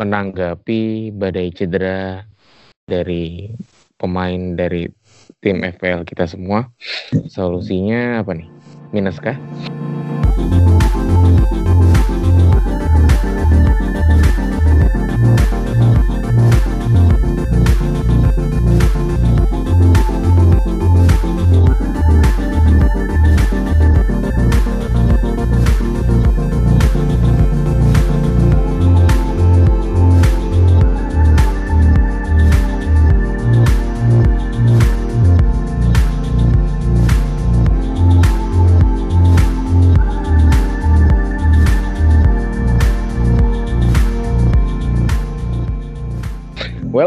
menanggapi badai cedera dari pemain dari tim FPL kita semua. Solusinya apa nih? Minus kah?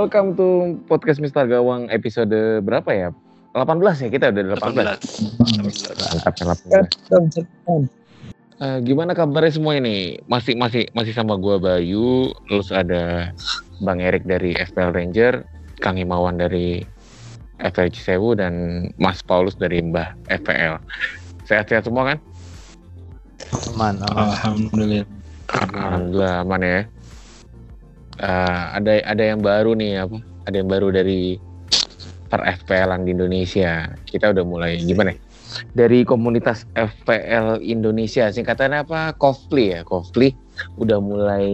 Welcome to podcast Mister Gawang episode berapa ya? 18 ya kita udah 18. 18. Mantap kan 18. Uh, gimana kabarnya semua ini? Masih masih masih sama gua Bayu, terus ada Bang Erik dari FPL Ranger, Kang Himawan dari FPL Cisewu dan Mas Paulus dari Mbah FPL. Sehat-sehat semua kan? Aman, aman. Alhamdulillah. Alhamdulillah aman ya uh, ada ada yang baru nih apa? Ada yang baru dari per FPL di Indonesia. Kita udah mulai gimana? Ya? Dari komunitas FPL Indonesia, singkatannya apa? Kofli ya, Kofli udah mulai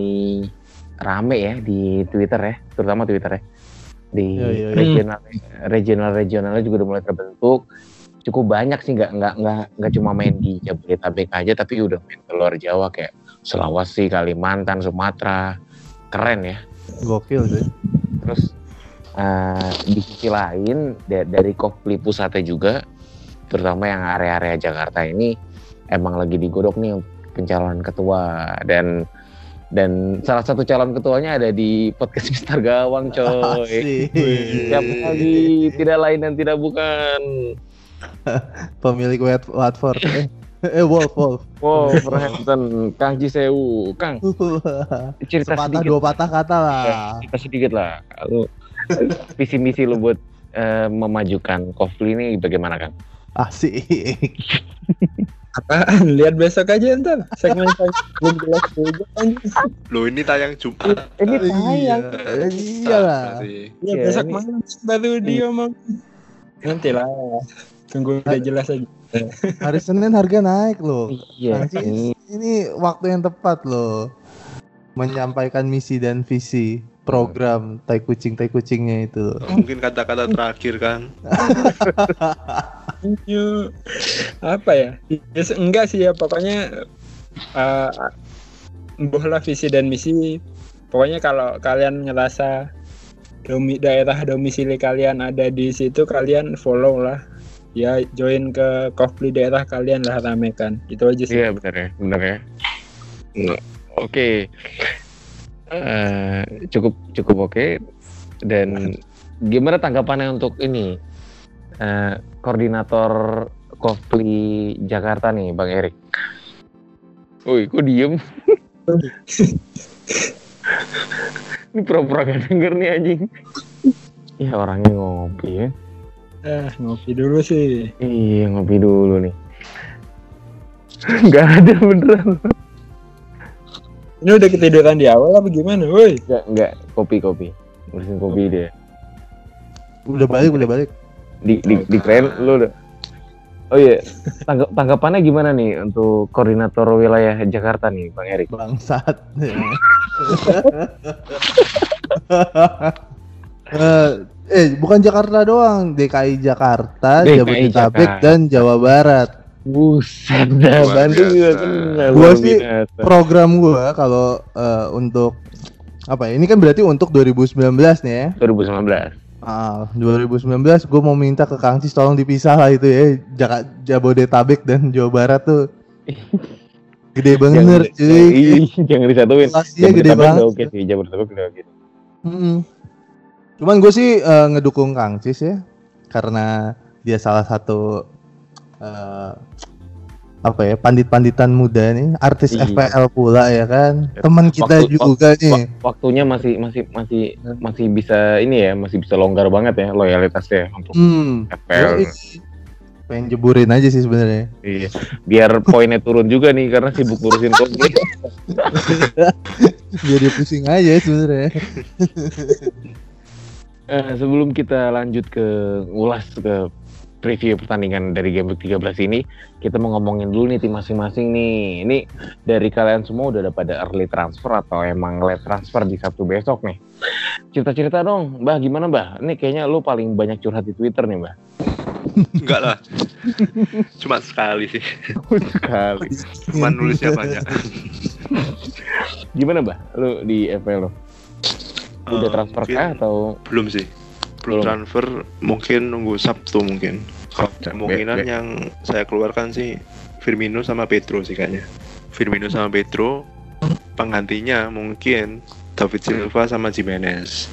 rame ya di Twitter ya, terutama Twitter ya. Di ya, ya, ya. regional regional regionalnya juga udah mulai terbentuk. Cukup banyak sih, nggak nggak nggak nggak cuma main di Jabodetabek aja, tapi udah main ke luar Jawa kayak Sulawesi, Kalimantan, Sumatera, keren ya. Gokil sih terus uh, di sisi lain dari Kopli pusatnya juga terutama yang area-area Jakarta ini emang lagi digodok nih pencalonan ketua. Dan dan salah satu calon ketuanya ada di podcast Mister Gawang coy. Siapa lagi? Tidak lain dan tidak bukan. Pemilik web platform. Eh, eh Wolf Wolf Wolf Wolverhampton Kang Jisewu Kang cerita Sepatah sedikit dua patah kata lah ya, cerita sedikit lah lu visi misi lu buat uh, memajukan Kofli ini bagaimana Kang asik Apaan? Lihat besok aja ntar segmen belum jelas juga Lo ini tayang Jumat. Ini tayang. Iya, iya lah. Iya besok malam baru dia mau. Nanti lah. Tunggu udah jelas aja. Hari Senin harga naik loh. Iya. ini, ini waktu yang tepat loh. Menyampaikan misi dan visi program tai kucing tai kucingnya itu. Mungkin kata-kata terakhir kan. apa ya? ya? Enggak sih ya pokoknya uh, lah visi dan misi. Pokoknya kalau kalian ngerasa domi daerah domisili kalian ada di situ kalian follow lah ya join ke Kofli daerah kalian lah ramekan itu aja sih iya benar ya benar ya oke okay. uh, eh, cukup cukup oke okay. dan gimana tanggapannya untuk ini uh, koordinator Kofli Jakarta nih Bang Erik Woi, kok diem? ini pura-pura gak denger nih anjing. Ya orangnya ngopi ya. Eh, ngopi dulu sih. Iya, ngopi dulu nih. Gak ada beneran. Ini udah ketiduran di awal apa gimana, woi? Enggak, enggak, kopi kopi. Urusin kopi dia. Udah balik, udah balik. Di di di keren lu udah. Oh iya, Tanggap, tanggapannya gimana nih untuk koordinator wilayah Jakarta nih, Bang Erik? Bangsat. uh, eh bukan Jakarta doang, DKI Jakarta, DKI Jabodetabek dan Jawa Barat. Buset dah, Bandung juga kenal. Gua sih program gua kalau uh, untuk apa ya? Ini kan berarti untuk 2019 nih ya. 2019. Ah, 2019 gue mau minta ke Kang Cis tolong dipisah lah itu ya Jaka, Jabodetabek dan Jawa Barat tuh gede banget cuy jangan disatuin Jabodetabek gede banget oke sih Jabodetabek udah gitu hmm. Cuman gue sih uh, ngedukung Kang Cis ya, karena dia salah satu uh, apa ya pandit-panditan muda nih, artis iya. FPL pula ya kan, teman kita waktu, juga waktu, nih. Waktunya masih masih masih masih bisa ini ya, masih bisa longgar banget ya loyalitasnya untuk hmm. FPL. pengen jeburin aja sih sebenarnya. Iya. Biar poinnya turun juga nih karena sibuk ngurusin konflik. Biar dia pusing aja sebenarnya. Eh, sebelum kita lanjut ke ulas ke preview pertandingan dari game week 13 ini, kita mau ngomongin dulu nih tim masing-masing nih. Ini dari kalian semua udah ada pada early transfer atau emang late transfer di Sabtu besok nih. Cerita-cerita dong, Mbah gimana Mbah? Ini kayaknya lu paling banyak curhat di Twitter nih Mbah. Enggak lah. Cuma sekali sih. Sekali. Cuma nulisnya banyak. Gimana Mbah? Lu di FPL lo? Udah Eh, transfer kah atau Belum sih. Belum, Belum. transfer, mungkin nunggu Sabtu mungkin. Kalau kemungkinan be- yang saya keluarkan sih Firmino sama Pedro sih kayaknya. Firmino sama Pedro, penggantinya mungkin David Silva sama Jimenez.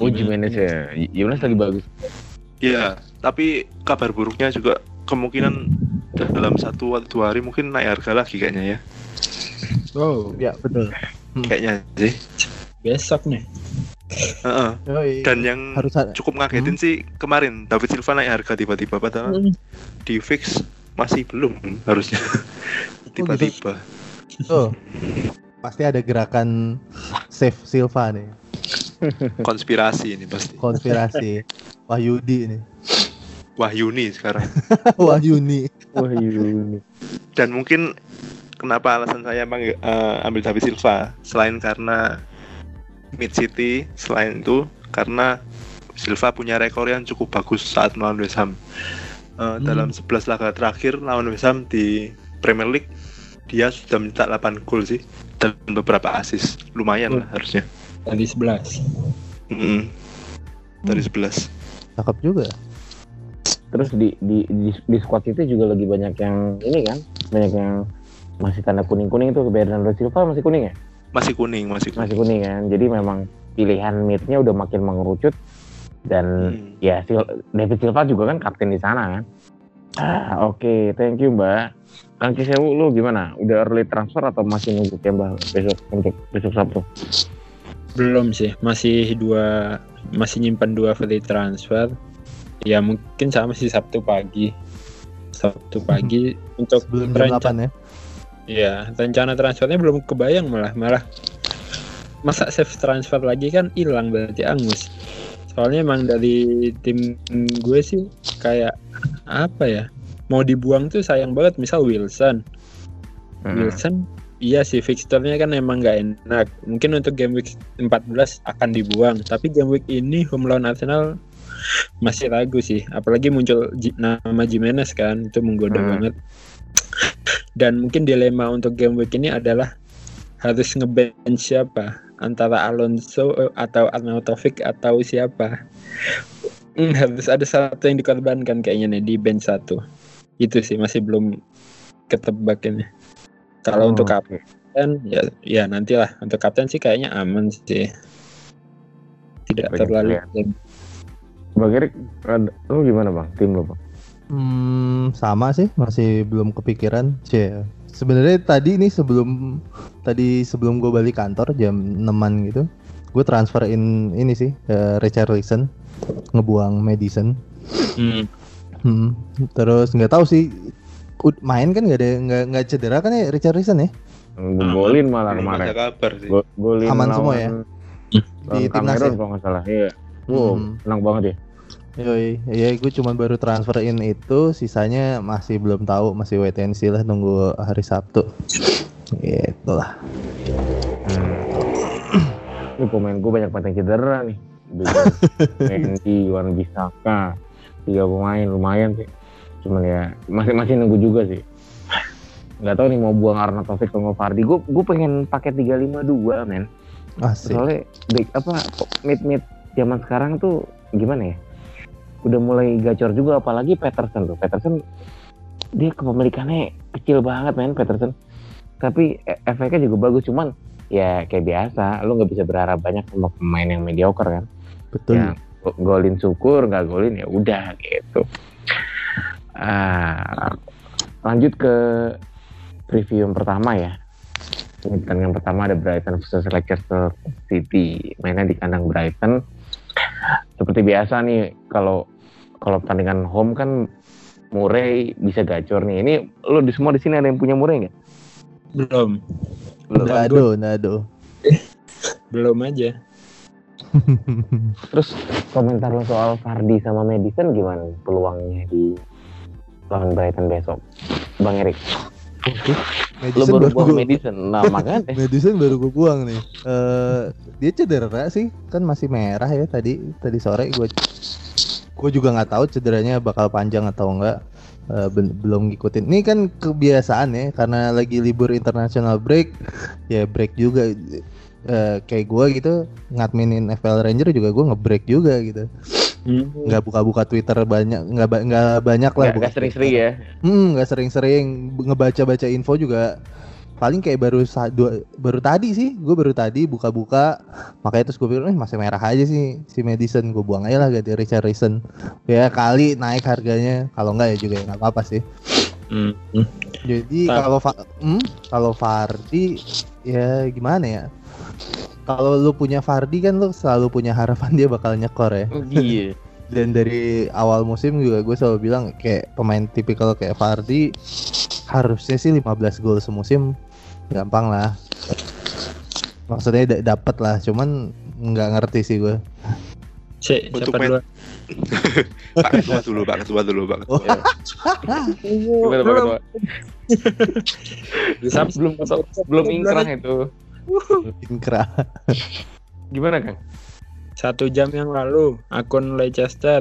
Oh Jimenez ya? Jimenez lagi bagus. Iya, tapi kabar buruknya juga kemungkinan dalam satu atau dua hari mungkin naik harga lagi kayaknya ya. Oh, Ya betul. Kayaknya sih. Besok nih. Heeh. Yoi. Dan yang harus ada. cukup ngagetin sih kemarin David Silva naik harga tiba-tiba padahal di fix masih belum harusnya tiba-tiba Tuh. Pasti ada gerakan save Silva nih. konspirasi ini pasti Konspirasi. Wahyudi nih. Wahyuni sekarang Wahyuni. Wah ini. dan mungkin kenapa alasan saya panggil, eh, ambil David Silva selain karena mid city selain itu karena Silva punya rekor yang cukup bagus saat melawan West Ham Eh, dalam 11 laga terakhir lawan West Ham di Premier League dia sudah mencetak 8 gol sih dan beberapa assist lumayan lah harusnya Tadi 11. Mm-mm. dari 11 Cakep juga. Terus di, di di di squad itu juga lagi banyak yang ini kan, banyak yang masih tanda kuning kuning itu Bernardo Silva masih kuning ya? Masih kuning masih kuning Masih kuning kan. Jadi memang pilihan midnya udah makin mengerucut dan Hmm. ya Sil- David Silva juga kan kapten di sana kan. Ah, oke, thank you Mbak. Kang Cisewu lu gimana? Udah early transfer atau masih nunggu ya Mbak besok untuk besok Sabtu? Belum sih, masih dua masih nyimpan dua free transfer. Ya mungkin sama sih Sabtu pagi. Sabtu pagi untuk Sebelum jam renca- 8 ya. Iya, rencana transfernya belum kebayang malah malah masa save transfer lagi kan hilang berarti angus. Soalnya emang dari tim gue sih kayak apa ya? Mau dibuang tuh sayang banget misal Wilson. Hmm. Wilson iya sih fixturnya kan emang nggak enak. Mungkin untuk game week 14 akan dibuang, tapi game week ini home lawan Arsenal masih ragu sih. Apalagi muncul nama Jimenez kan, itu menggoda Hmm. banget. Dan mungkin dilema untuk game week ini adalah harus ngebench siapa antara Alonso eh, atau Arnautovic atau siapa. Hmm, harus ada satu yang dikorbankan kayaknya nih di bench satu. Itu sih masih belum ketebak ini. Kalau Oh, untuk kapten ya ya nantilah untuk kapten sih kayaknya aman sih. Tidak Banyak terlalu Bang Erik, lu gimana bang? Tim lu bang? Hmm, sama sih, masih belum kepikiran. Cie. Sebenarnya tadi nih sebelum tadi sebelum gue balik kantor jam 6 gitu, gue transferin ini sih ke Richarlison ngebuang Madison. Hmm. Hmm, terus nggak tahu sih ud- main kan nggak ada nggak nggak cedera kan ya Richarlison ya Golin malah kemarin. kabar sih Go- Golin Aman semua ya? lawan Di timnas ya? kalau nggak salah. Iya. Wow, Hmm. senang banget ya. Yoi, ya gue cuma baru transferin itu, sisanya masih belum tahu, masih wait and see lah nunggu hari Sabtu. Gitu lah. Hmm. Ini pemain gue banyak banget yang cedera nih. Mendy, Wan Bisaka, tiga pemain lumayan sih. Cuman ya masih masih nunggu juga sih. Nggak tahu nih mau buang Arnautovic atau mau Fardi. Gue gue pengen pakai 352 men. Asik. Soalnya apa mid mid zaman sekarang tuh gimana ya? Udah mulai gacor juga apalagi Peterson tuh. Peterson dia kepemilikannya kecil banget men Peterson. Tapi e- efeknya juga bagus cuman ya kayak biasa lu nggak bisa berharap banyak sama pemain yang mediocre kan. Betul. Ya, go- golin syukur nggak golin ya udah gitu. Ah, lanjut ke preview yang pertama ya. Pertandingan pertama ada Brighton versus Leicester City. Mainnya di kandang Brighton. Seperti biasa nih kalau kalau pertandingan home kan Murray bisa gacor nih. Ini lu di semua di sini ada yang punya Murray nggak? Belum. Belum. Nggak ada. Belum aja. Terus komentar lo soal Fardi sama Madison gimana peluangnya di lawan Brighton besok? Bang Erik, lo Madison baru baru buang gua- Madison. Nah makanya Madison baru gue buang nih. Eh dia cedera sih, kan masih merah ya tadi tadi sore gue gue juga nggak tahu cederanya bakal panjang atau enggak. Eh, ben- belum ngikutin. Ini kan kebiasaan ya karena lagi libur international break, ya break juga. Eh, kayak gue gitu ngadminin FPL Ranger juga gue ngebreak juga gitu. Hmm. Nggak buka-buka Twitter banyak, nggak nggak banyak lah. nggak nggak sering-sering ya. Hmm, nggak sering-sering ngebaca-baca info juga paling kayak baru dua, baru tadi sih gue baru tadi buka-buka makanya terus gue pikir eh masih merah aja sih si Madison gue buang aja lah ganti Richarlison ya kali naik harganya kalau enggak ya juga ya nggak apa-apa sih Hmm. jadi kalau hmm, kalau Fardi ya gimana ya kalau lu punya Fardi kan lu selalu punya harapan dia bakal nyekor ya Iya. dan dari awal musim juga gue selalu bilang kayak pemain tipikal kayak Fardi harusnya sih 15 gol semusim gampang lah maksudnya da- dapat lah cuman nggak ngerti sih gue Cek, Untuk siapa main-? Pak Ketua dulu, Pak Ketua dulu, Pak. Ketua. Gimana, Pak Ketua? Sam- belum belum ingkrah itu. Ingkrah Gimana Kang? Satu jam yang lalu, akun Leicester.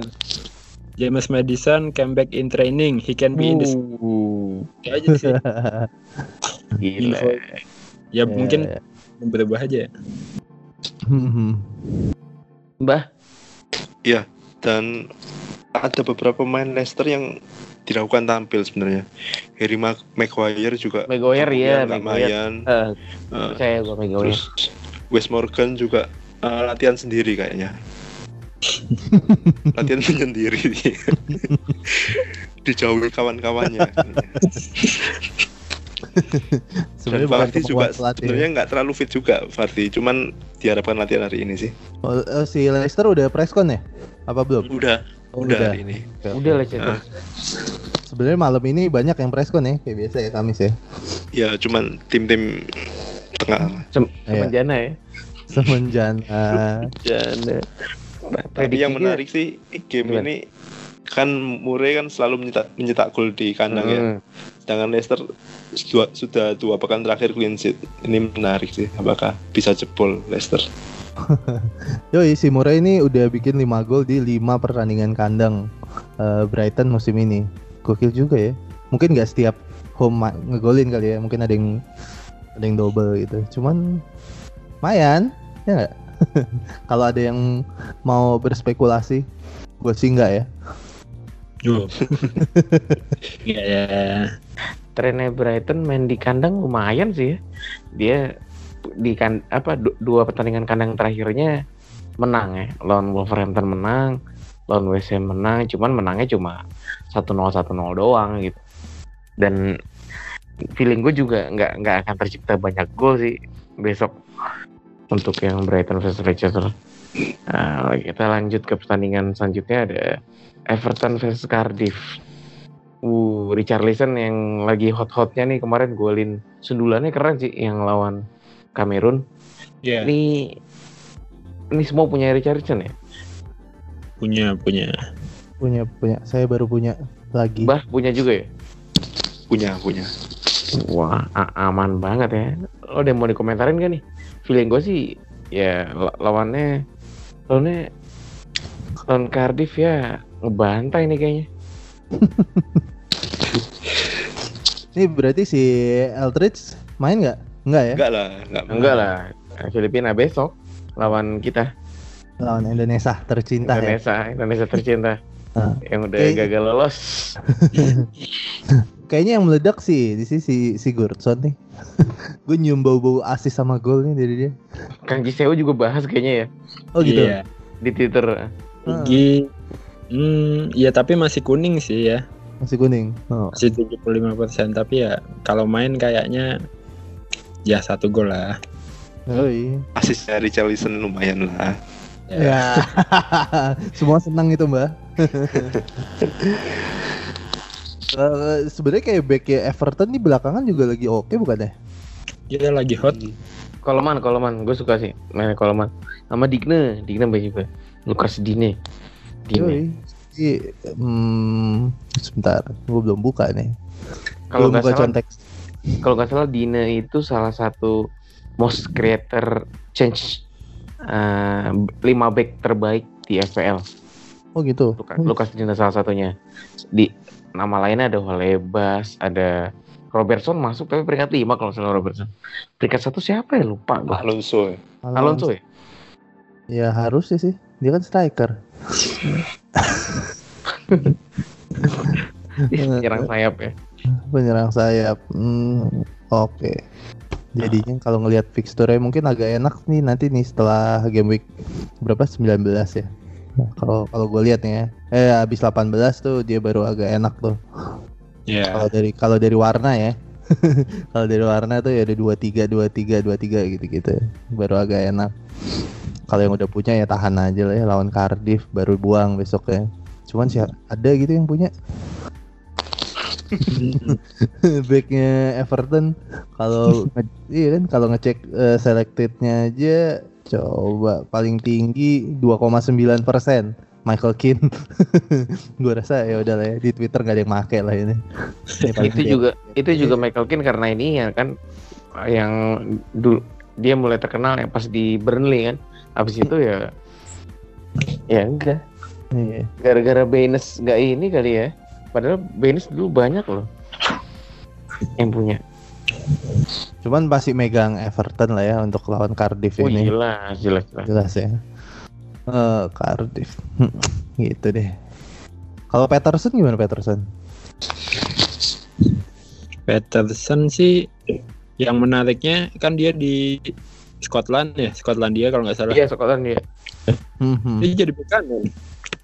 James Madison came back in training. He can be in the Uh, Itu aja sih. gila. Info. Ya mungkin Ya, berubah aja. ya. Mbah, Dan ada beberapa pemain Leicester yang diragukan tampil sebenarnya. Harry Mag- Maguire juga Maguire ya, nggak Maguire. main. Eh, Eh, gua Maguire. terus Wes Morgan juga eh, latihan sendiri kayaknya. latihan sendiri dijauhi kawan-kawannya dan sebenarnya Fardi juga pelatih sebenarnya nggak terlalu fit juga Fardi cuman diharapkan latihan hari ini sih Oh, eh, si Leicester udah preskon ya apa belum udah Oh, udah, hari ini Udah lah Cek. Ah. sebenarnya malam ini banyak yang preskon ya kayak biasa ya Kamis ya ya cuman tim-tim tengah Sem- Iya. Semenjana ya. semenjana Jana. tapi yang menarik sih game Gimana? ini kan Murray kan selalu mencetak mencetak gol di kandang ya Hmm. sedangkan Leicester dua, sudah dua pekan terakhir clean sheet ini menarik sih apakah bisa jebol Leicester Yoi, si Murray ini udah bikin 5 gol di 5 pertandingan kandang eh, Brighton musim ini. Gokil juga ya. Mungkin nggak setiap home ngegolin kali ya. Mungkin ada yang ada yang double gitu. Cuman lumayan, ya nggak? Kalau ada yang mau berspekulasi, gue sih nggak ya. Iya ya. Trennya Brighton main di kandang lumayan sih ya. Dia di kan apa du- dua pertandingan kandang terakhirnya menang ya. Lawan Wolverhampton menang, lawan West Ham menang, cuman menangnya cuma 1-0 1-0 doang gitu. Dan feeling gue juga nggak nggak akan tercipta banyak gol sih besok untuk yang Brighton versus Leicester. Nah, kita lanjut ke pertandingan selanjutnya ada Everton versus Cardiff. Uh, Richarlison yang lagi hot-hotnya nih kemarin golin sundulannya keren sih yang lawan Kamerun. Iya. Ini ini semua punya Richarlison ya? Punya punya. Punya punya, saya baru punya lagi. Bah punya juga ya? punya punya Wah, a- aman banget ya. Lo ada yang mau dikomentarin gak nih? Feeling gue sih ya la- lawannya lawannya lawan Cardiff ya ngebantai nih kayaknya. Ini berarti si Eldridge main nggak? Nggak ya? enggak lah enggak Enggak lah, Filipina besok lawan kita Lawan Indonesia tercinta ya. Indonesia, Indonesia tercinta. Ah. yang udah Kayak- gagal lolos. Kayaknya yang meledak sih di sini si si Gordson nih. Gue nyium bau-bau asis sama gol nih dari dia. Kang Giseo juga bahas kayaknya ya Oh gitu. Iya. di Twitter. Ah, Gigi. Hmm, iya tapi masih kuning sih ya. masih kuning. Oh. Masih 75% tapi ya kalau main kayaknya ya satu gol lah. Oh iya. asisnya Richarlison lumayan lah Ya. Semua senang itu, Mbak. Eh, Sebenarnya kayak backnya Everton nih belakangan juga lagi oke bukan ya? Dia lagi hot. Koloman, Koloman, gue suka sih main Koloman. Sama Digne, Digne baik juga. Lukas Dine. Dine. Yoi. Hmm, sebentar, gue belum buka nih. Kalau belum nggak buka salah, context. Kalau nggak salah Dine itu salah satu most creator change eh, lima back terbaik di FPL. Oh gitu. Lukas, Lukas Dine salah satunya. Di nama lainnya ada Holebas, ada Robertson masuk tapi peringkat 5 kalau salah Robertson. Peringkat satu siapa ya lupa gua. Alonso ya. Alonso ya? Ya harusnya sih. Dia kan striker. Nyerang sayap ya. Penyerang sayap. Hmm, oke. Jadinya kalau ngelihat fixture mungkin agak enak nih nanti nih setelah game week berapa 19 ya. Nah, kalau kalau gue lihat nih ya, eh habis 18 tuh dia baru agak enak tuh. Ya. Kalau dari kalau dari warna ya. kalau dari warna tuh ya ada 23 23 23 gitu-gitu. Baru agak enak. Kalau yang udah punya ya tahan aja lah ya lawan Cardiff baru buang besok ya. Cuman sih ada gitu yang punya. Backnya Everton kalau iya kan kalau ngecek eh, selectednya aja coba paling tinggi 2,9 persen Michael Keane. Gua rasa ya udah lah ya di Twitter gak ada yang make lah ini. Ini itu dia. juga itu juga Michael Keane karena ini ya kan yang dulu dia mulai terkenal ya pas di Burnley kan. Habis itu ya ya enggak Iya. gara-gara Baines nggak ini kali ya. Padahal Baines dulu banyak loh yang punya. Cuman pasti megang Everton lah ya untuk lawan Cardiff Oh ini. jelas jelas jelas. Jelas ya. Eh Cardiff. gitu deh. Kalau Peterson gimana Peterson? Peterson sih yang menariknya kan dia di Scotland ya, Skotlandia kalau nggak salah. Iya Scotland ya. Hmm. Dia jadi bek kanan.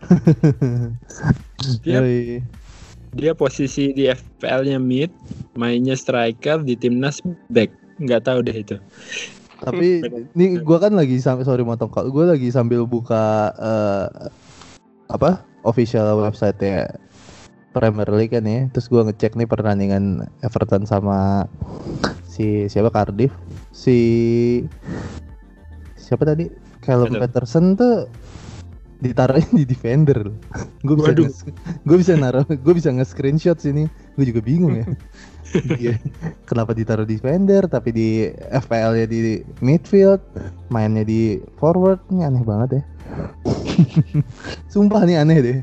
Dia. Dia posisi di FPL-nya mid, mainnya striker di timnas back. Nggak tahu deh itu. Tapi ini gua kan lagi sampai sorry motong kok. Gua lagi sambil buka eh, apa? official website ya Premier League kan ya. Terus gua ngecek nih pertandingan Everton sama si siapa Cardiff. Si siapa tadi? Callum Peter- Peterson tuh ditaruhnya di defender. gue bisa gue bisa naruh, gue bisa nge-screenshot sini. Gue juga bingung ya. Iya. Kenapa ditaruh defender tapi di FPL ya di midfield, mainnya di forward, ini aneh banget ya. Sumpah nih aneh deh.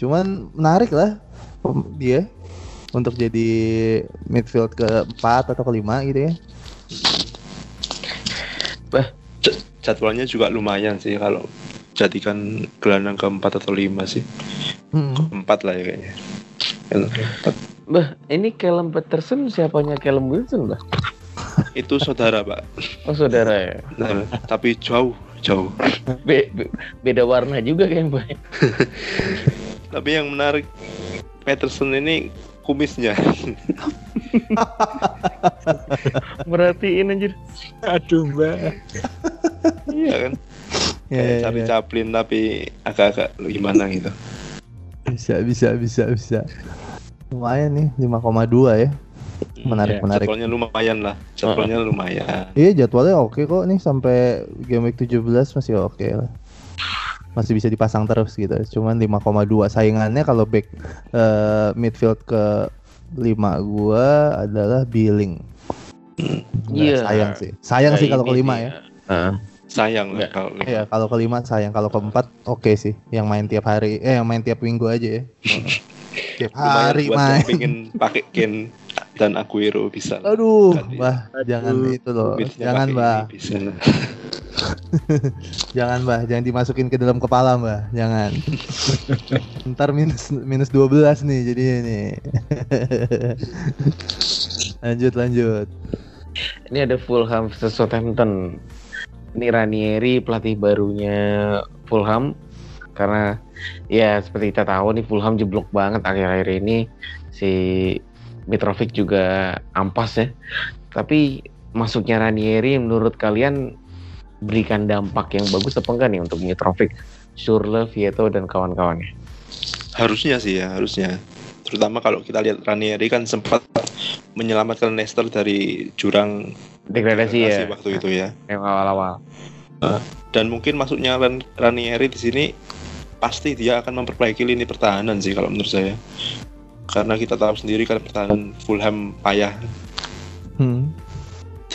Cuman menarik lah dia untuk jadi midfield keempat atau kelima gitu ya. Jadwalnya juga lumayan sih kalau jadikan gelandang keempat atau lima sih. Hmm. Keempat lah ya kayaknya. Keempat. Bah, ini Callum Peterson siapanya Callum Wilson, Bah? Itu saudara pak. Oh, saudara ya. Nah, tapi jauh jauh. Be- be- beda warna juga kayak Mbak. Tapi yang menarik Peterson ini kumisnya. Merhatiin anjir. Aduh, Mbak. iya kan? Ya, Kayak ya, Charlie ya. Chaplin tapi agak-agak gimana gitu. Bisa, bisa, bisa, bisa. Lumayan nih 5,2 ya. Menarik, Iya, menarik. Jadwalnya lumayan lah. Jadwalnya lumayan. Iya jadwalnya oke kok nih sampai game week 17 masih oke lah. Masih bisa dipasang terus gitu. Cuman 5,2 saingannya kalau back eh, midfield ke 5 gua adalah Billing. Iya. Sayang sih. Sayang sih kalau kelima ya. Heeh. Sayang lah kalau Iya, kalau kelima sayang. Kalau keempat oke sih. Yang main tiap hari, eh yang main tiap minggu aja ya. tiap hari buat main. yang pengen pakai Ken dan Aguero bisa. Aduh, bah, Aduh, jangan itu loh. Jangan, bah. bisa. Jangan, bah. Jangan dimasukin ke dalam kepala, bah. Jangan. Ntar minus minus 12 nih jadinya nih. lanjut, lanjut. Ini ada Fulham versus Southampton. Ini Ranieri pelatih barunya Fulham karena ya seperti kita tahu nih Fulham jeblok banget akhir-akhir ini si Mitrovic juga ampas ya. Tapi masuknya Ranieri menurut kalian berikan dampak yang bagus apa enggak nih untuk Mitrovic, Schürrle, Vieto dan kawan-kawannya? Harusnya sih ya, harusnya. Terutama kalau kita lihat Ranieri kan sempat menyelamatkan Leicester dari jurang Degradasi ya, waktu itu ya. yang awal-awal. Dan mungkin maksudnya Ran- Ranieri di sini pasti dia akan memperbaiki lini pertahanan sih kalau menurut saya. Karena kita tahu sendiri kan pertahanan Fulham payah Hmm.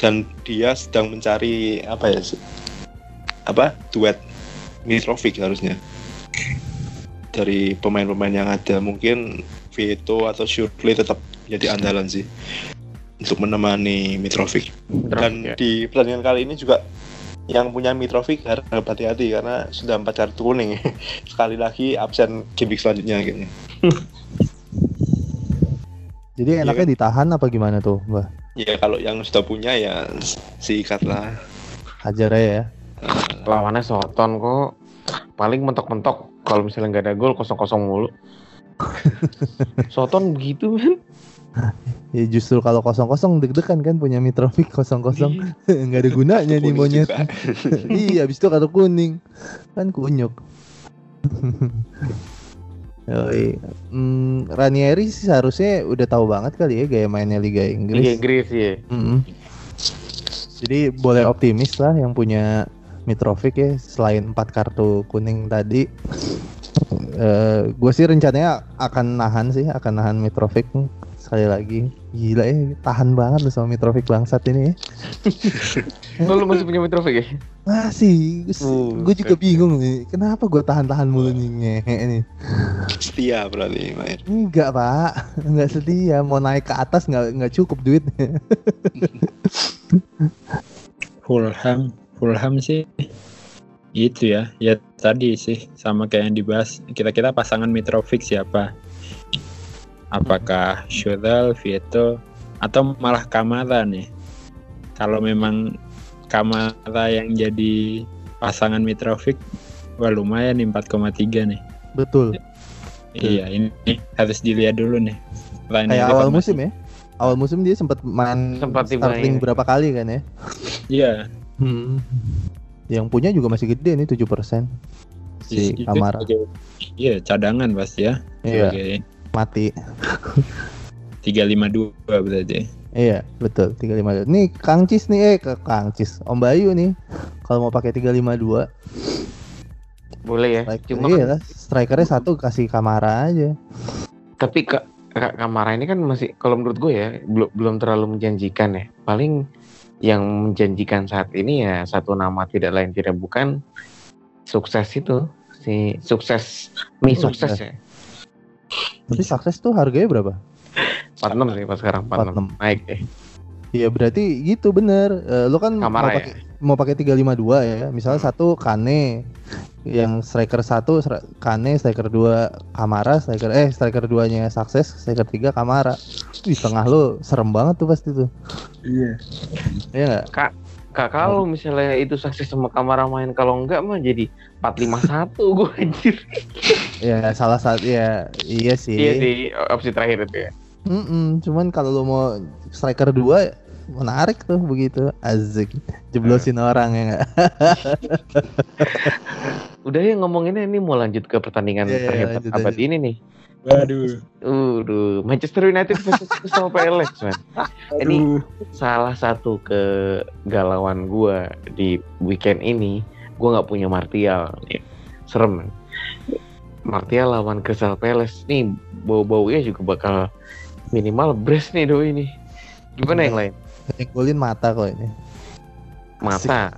Dan dia sedang mencari apa ya apa duet Mitrovic harusnya. Dari pemain-pemain yang ada. Mungkin Vieto atau Shurley tetap jadi andalan sih untuk menemani Mitrovic dan ya. di pertandingan kali ini juga yang punya Mitrovic harus hati-hati karena sudah empat kartu kuning. Sekali lagi absen game selanjutnya gitu Jadi Iya enaknya ditahan apa gimana tuh, Mbak? Ya kalau yang sudah punya ya sikat lah Hajar aja ya. Lawannya Soton kok paling mentok-mentok kalau misalnya nggak ada gol kosong-kosong mulu. Soton begitu kan? Ya justru kalau kosong-kosong deg-degan kan punya Mitrovic kosong-kosong Iya. nggak ada gunanya nih monyet. iya, habis itu kartu kuning. Kan kunyuk. Yoi. Hmm, Ranieri sih seharusnya udah tahu banget kali ya gaya mainnya Liga Inggris. Liga Inggris ya. Mm-mm. Jadi boleh optimis lah yang punya Mitrovic ya selain empat kartu kuning tadi. gue sih rencananya akan nahan sih, akan nahan Mitrovic sekali lagi. Gila ya, tahan banget loh sama Mitrovic bangsat ini. ya. Lu masih punya Mitrovic ya? Masih, Uh, gue juga bingung nih, kenapa gue tahan-tahan mulu nih ngehe nih. setia berarti main Enggak pak, enggak setia. Mau naik ke atas nggak nggak cukup duitnya. Fulham, Fulham sih itu ya, ya tadi sih sama kayak yang dibahas. Kira-kira pasangan Mitrovic siapa? Apakah Schürrle, Vieto, atau malah Kamara nih? Kalau memang Kamara yang jadi pasangan Mitrovic, wah lumayan nih 4,3 nih. Betul. Iya, ini harus dilihat dulu nih. Lain Kayak awal musim ya. Awal musim dia sempat main Sempat starting dimainin. berapa kali kan ya? Iya, Hmm. Yang punya juga masih gede nih 7% si Kamara. Iya, cadangan pasti ya. Iya, Sebagai mati. 352 berarti. Iya, betul. 352. Nih Kang Cis nih eh ke Kang Cis. Om Bayu nih. Kalau mau pakai 352, Boleh ya. strike, Cuma iya kan- strikernya satu kasih Kamara aja. tapi Kak Kak Kamara ini kan masih kalau menurut gue ya belum belum terlalu menjanjikan ya. Paling yang menjanjikan saat ini ya satu nama tidak lain tidak bukan sukses itu si sukses mie Oh, sukses iya. ya. Tapi sukses tuh harganya berapa? 46 sih pas sekarang 46. 46. Naik deh. Iya berarti gitu bener. Eh, lo kan Kamara mau ya? pakai mau pakai 352 ya. Misalnya satu Kane yang striker satu Kane, striker dua Kamara, striker eh striker duanya sukses, striker tiga Kamara. Di tengah lo serem banget tuh pasti tuh. Iya. Iya nggak? Kak kalau misalnya itu sukses sama Kamara main kalau enggak mah jadi 451 gue anjir. Ya salah satu ya iya sih. Iya sih opsi terakhir itu ya. Mm-mm, cuman kalau lo mau striker dua menarik tuh begitu azik jeblosin orang ya nggak Udah ya ngomonginnya ini mau lanjut ke pertandingan Iya, iya, terhebat lanjut, abad lanjut. ini nih. Waduh. Udah, Manchester United versus Crystal Palace, man. Ini salah satu kegalauan gua di weekend ini, gua nggak punya Martial. Serem. man. Martial lawan Crystal Palace nih bau-baunya juga bakal minimal brace nih doi ini. Gimana yang lain? golin mata kok ini Mata.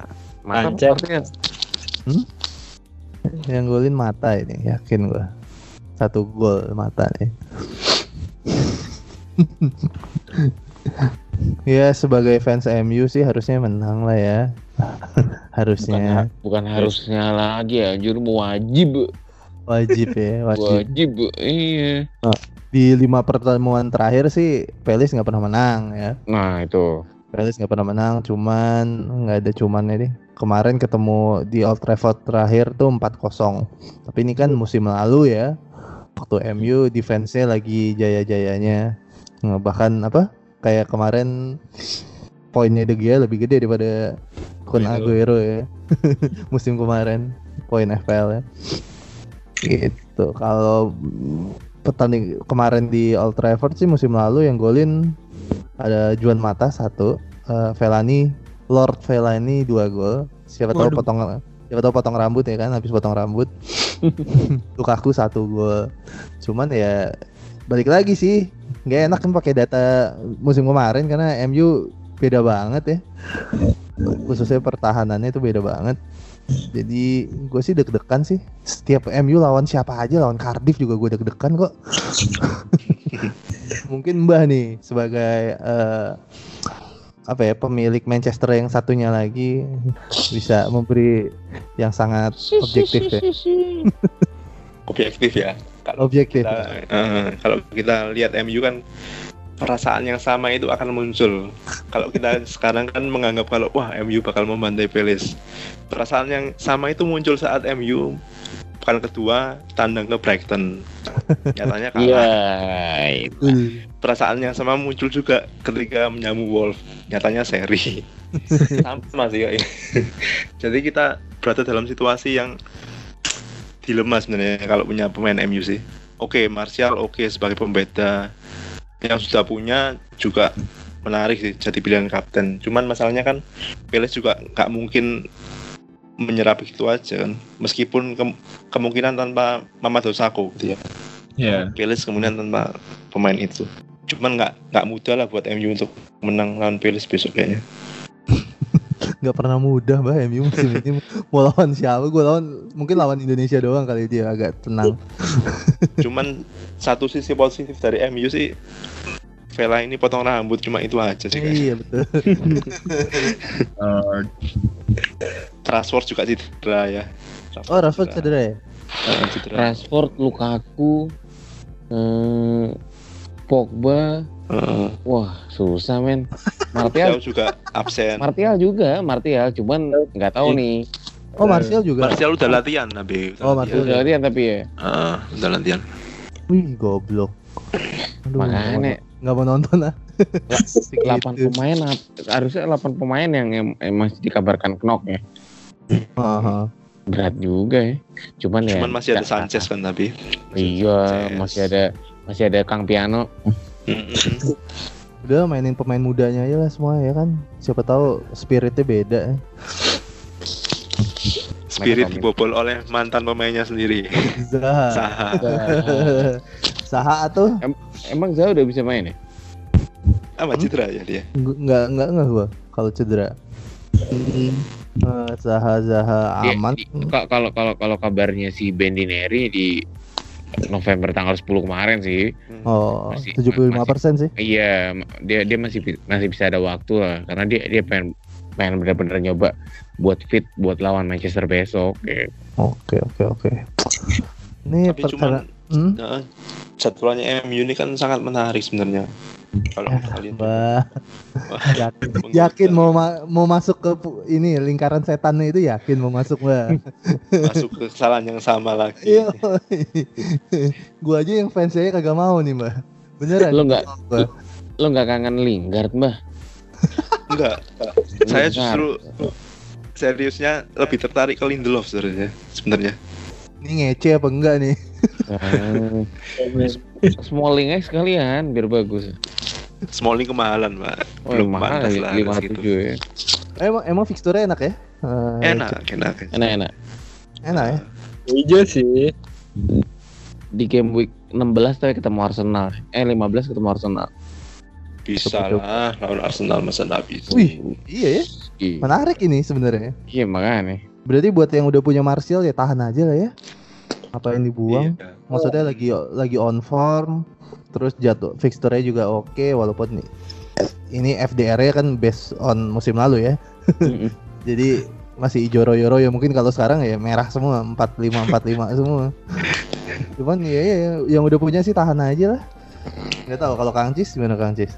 Mata Lancar. Martial. yang golin mata ini yakin gua satu gol mata nih ya sebagai fans MU sih harusnya menang lah ya Bukan, harusnya bukan harusnya lagi ya, anjir wajib. Wajib ya wajib Wajib. Iya. di lima pertemuan terakhir sih Pelis nggak pernah menang ya Nah, itu. Pelis nggak pernah menang cuman nggak ada cumannya deh kemarin ketemu di Old Trafford terakhir tuh 4-0 tapi ini kan musim lalu ya waktu MU defense-nya lagi jaya-jayanya Nah, bahkan apa kayak kemarin poinnya De Gea lebih gede daripada Kun Aguero ya. Musim kemarin poin FPL ya. Gitu. Kalau pertanding kemarin di Old Trafford sih musim lalu yang golin ada Juan Mata satu, eh, Velani Lord Velani dua gol. Siapa tahu Waduh. potong siapa tahu potong rambut ya kan habis potong rambut. Lukaku satu gol. Cuman ya balik lagi sih nggak enak kan pakai data musim kemarin karena MU beda banget ya khususnya pertahanannya itu beda banget jadi gue sih deg-degan sih. Setiap MU lawan siapa aja lawan Cardiff juga gue deg-degan kok. Mungkin Mbah nih sebagai eh, apa ya pemilik Manchester yang satunya lagi bisa memberi yang sangat objektif ya. Objektif ya. Kalau objektif kita, eh, kalau kita lihat MU kan perasaan yang sama itu akan muncul. Kalau kita sekarang kan menganggap kalau wah MU bakal membantai Palace. Perasaan yang sama itu muncul saat MU pekan kedua tandang ke Brighton. Nyatanya kalah. Iya, itu. Betul. Perasaan yang sama muncul juga ketika menyamu Wolf. Nyatanya seri. sama sih kayak. Jadi kita berada dalam situasi yang dilema sebenarnya kalau punya pemain MU sih. Oke, Martial oke sebagai pembeda. Yang sudah punya juga menarik sih jadi pilihan kapten. Cuman masalahnya kan Peles juga nggak mungkin menyerah begitu aja kan. Meskipun ke- kemungkinan tanpa Mamadou Sakho gitu ya. Ya. Peles kemudian tanpa pemain itu. Cuman nggak nggak mudah lah buat MU untuk menang lawan Peles besok kayaknya. nggak pernah mudah mbak MU musim ini mau lawan siapa gue lawan mungkin lawan Indonesia doang kali dia agak tenang Cuman satu sisi positif dari MU sih Vela ini potong rambut cuma itu aja sih kayaknya. iya betul Rashford juga cedera ya. oh Rashford cedera ya Eh, cedera. Rashford, Lukaku, eh, Pogba, Eh, wah susah men. Martial juga absen. Martial juga, Martial, cuman nggak tahu nih. oh Martial juga Martial udah latihan tapi. Oh, Martial. Udah latihan tapi ya. Ah, udah latihan. wih goblok Aduh, Makanya nggak mau nonton ah 8 Gitu. pemain harusnya 8 pemain yang, yang, yang masih dikabarkan knock ya. Aha. Berat juga ya. Cuman, ya Cuman masih ada Sanchez kan tapi. Iya, Sanchez. masih ada masih ada Kang Piano. Udah mainin pemain mudanya aja lah semua ya kan siapa tahu spiritnya beda ya. Spirit dibobol oleh mantan pemainnya sendiri. Zaha Saha. Saha atau Emang Zaha udah bisa main ya? Apa cedera ya dia? Gu- nggak nggak nggak gua kalau cedera Eh, Zaha Zaha aman Kalau kalau kalau kabarnya si Bendineri di November tanggal 10 kemarin sih. oh Masih- 75 persen sih Iya, dia dia masih masih bisa ada waktu lah karena dia dia pengen pengen benar-benar nyoba buat fit buat lawan Manchester besok. Kayak oke oke oke ini perkara cuman hmm? nah, jadwalnya MU ini kan sangat menarik sebenarnya. Kalau kalian Bah, Wah, yakin, yakin mau ma- mau masuk ke ini lingkaran setannya itu yakin mau masuk mbak masuk ke kesalahan yang sama lagi. Iya. gua aja yang fansnya kagak mau nih mbak beneran Lu nggak- lo nggak kangen Lingard, Mbah? Enggak. Saya justru seriusnya lebih tertarik ke Lindelof sebenarnya. Sebenarnya. ini ngece apa enggak nih Ah, Smalling aja sekalian biar bagus. Smalling kemahalan, Pak. Oh, Belum mahal pantas ya, lah lima gitu. tujuh ya. emang emang fixture enak ya Eh, Enak, enak. Enak-enak. enak ya Hijau sih. Di game week 16 tapi ketemu Arsenal. Eh 15 ketemu Arsenal. Bisa lah lawan Arsenal masa nggak bisa. wih iya ya Iya, menarik ini sebenarnya iya makanya. berarti buat yang udah punya Martial ya tahan aja lah ya apa yang dibuang. Iya. maksudnya lagi lagi on form terus jatuh fixture juga oke walaupun nih ini FDR-nya kan based on musim lalu ya. Jadi masih hijau royo royo mungkin kalau sekarang ya merah semua 45 45 semua. Cuman ya, ya yang udah punya sih tahan aja lah. Nggak tahu kalau Kang Cis gimana Kang Cis?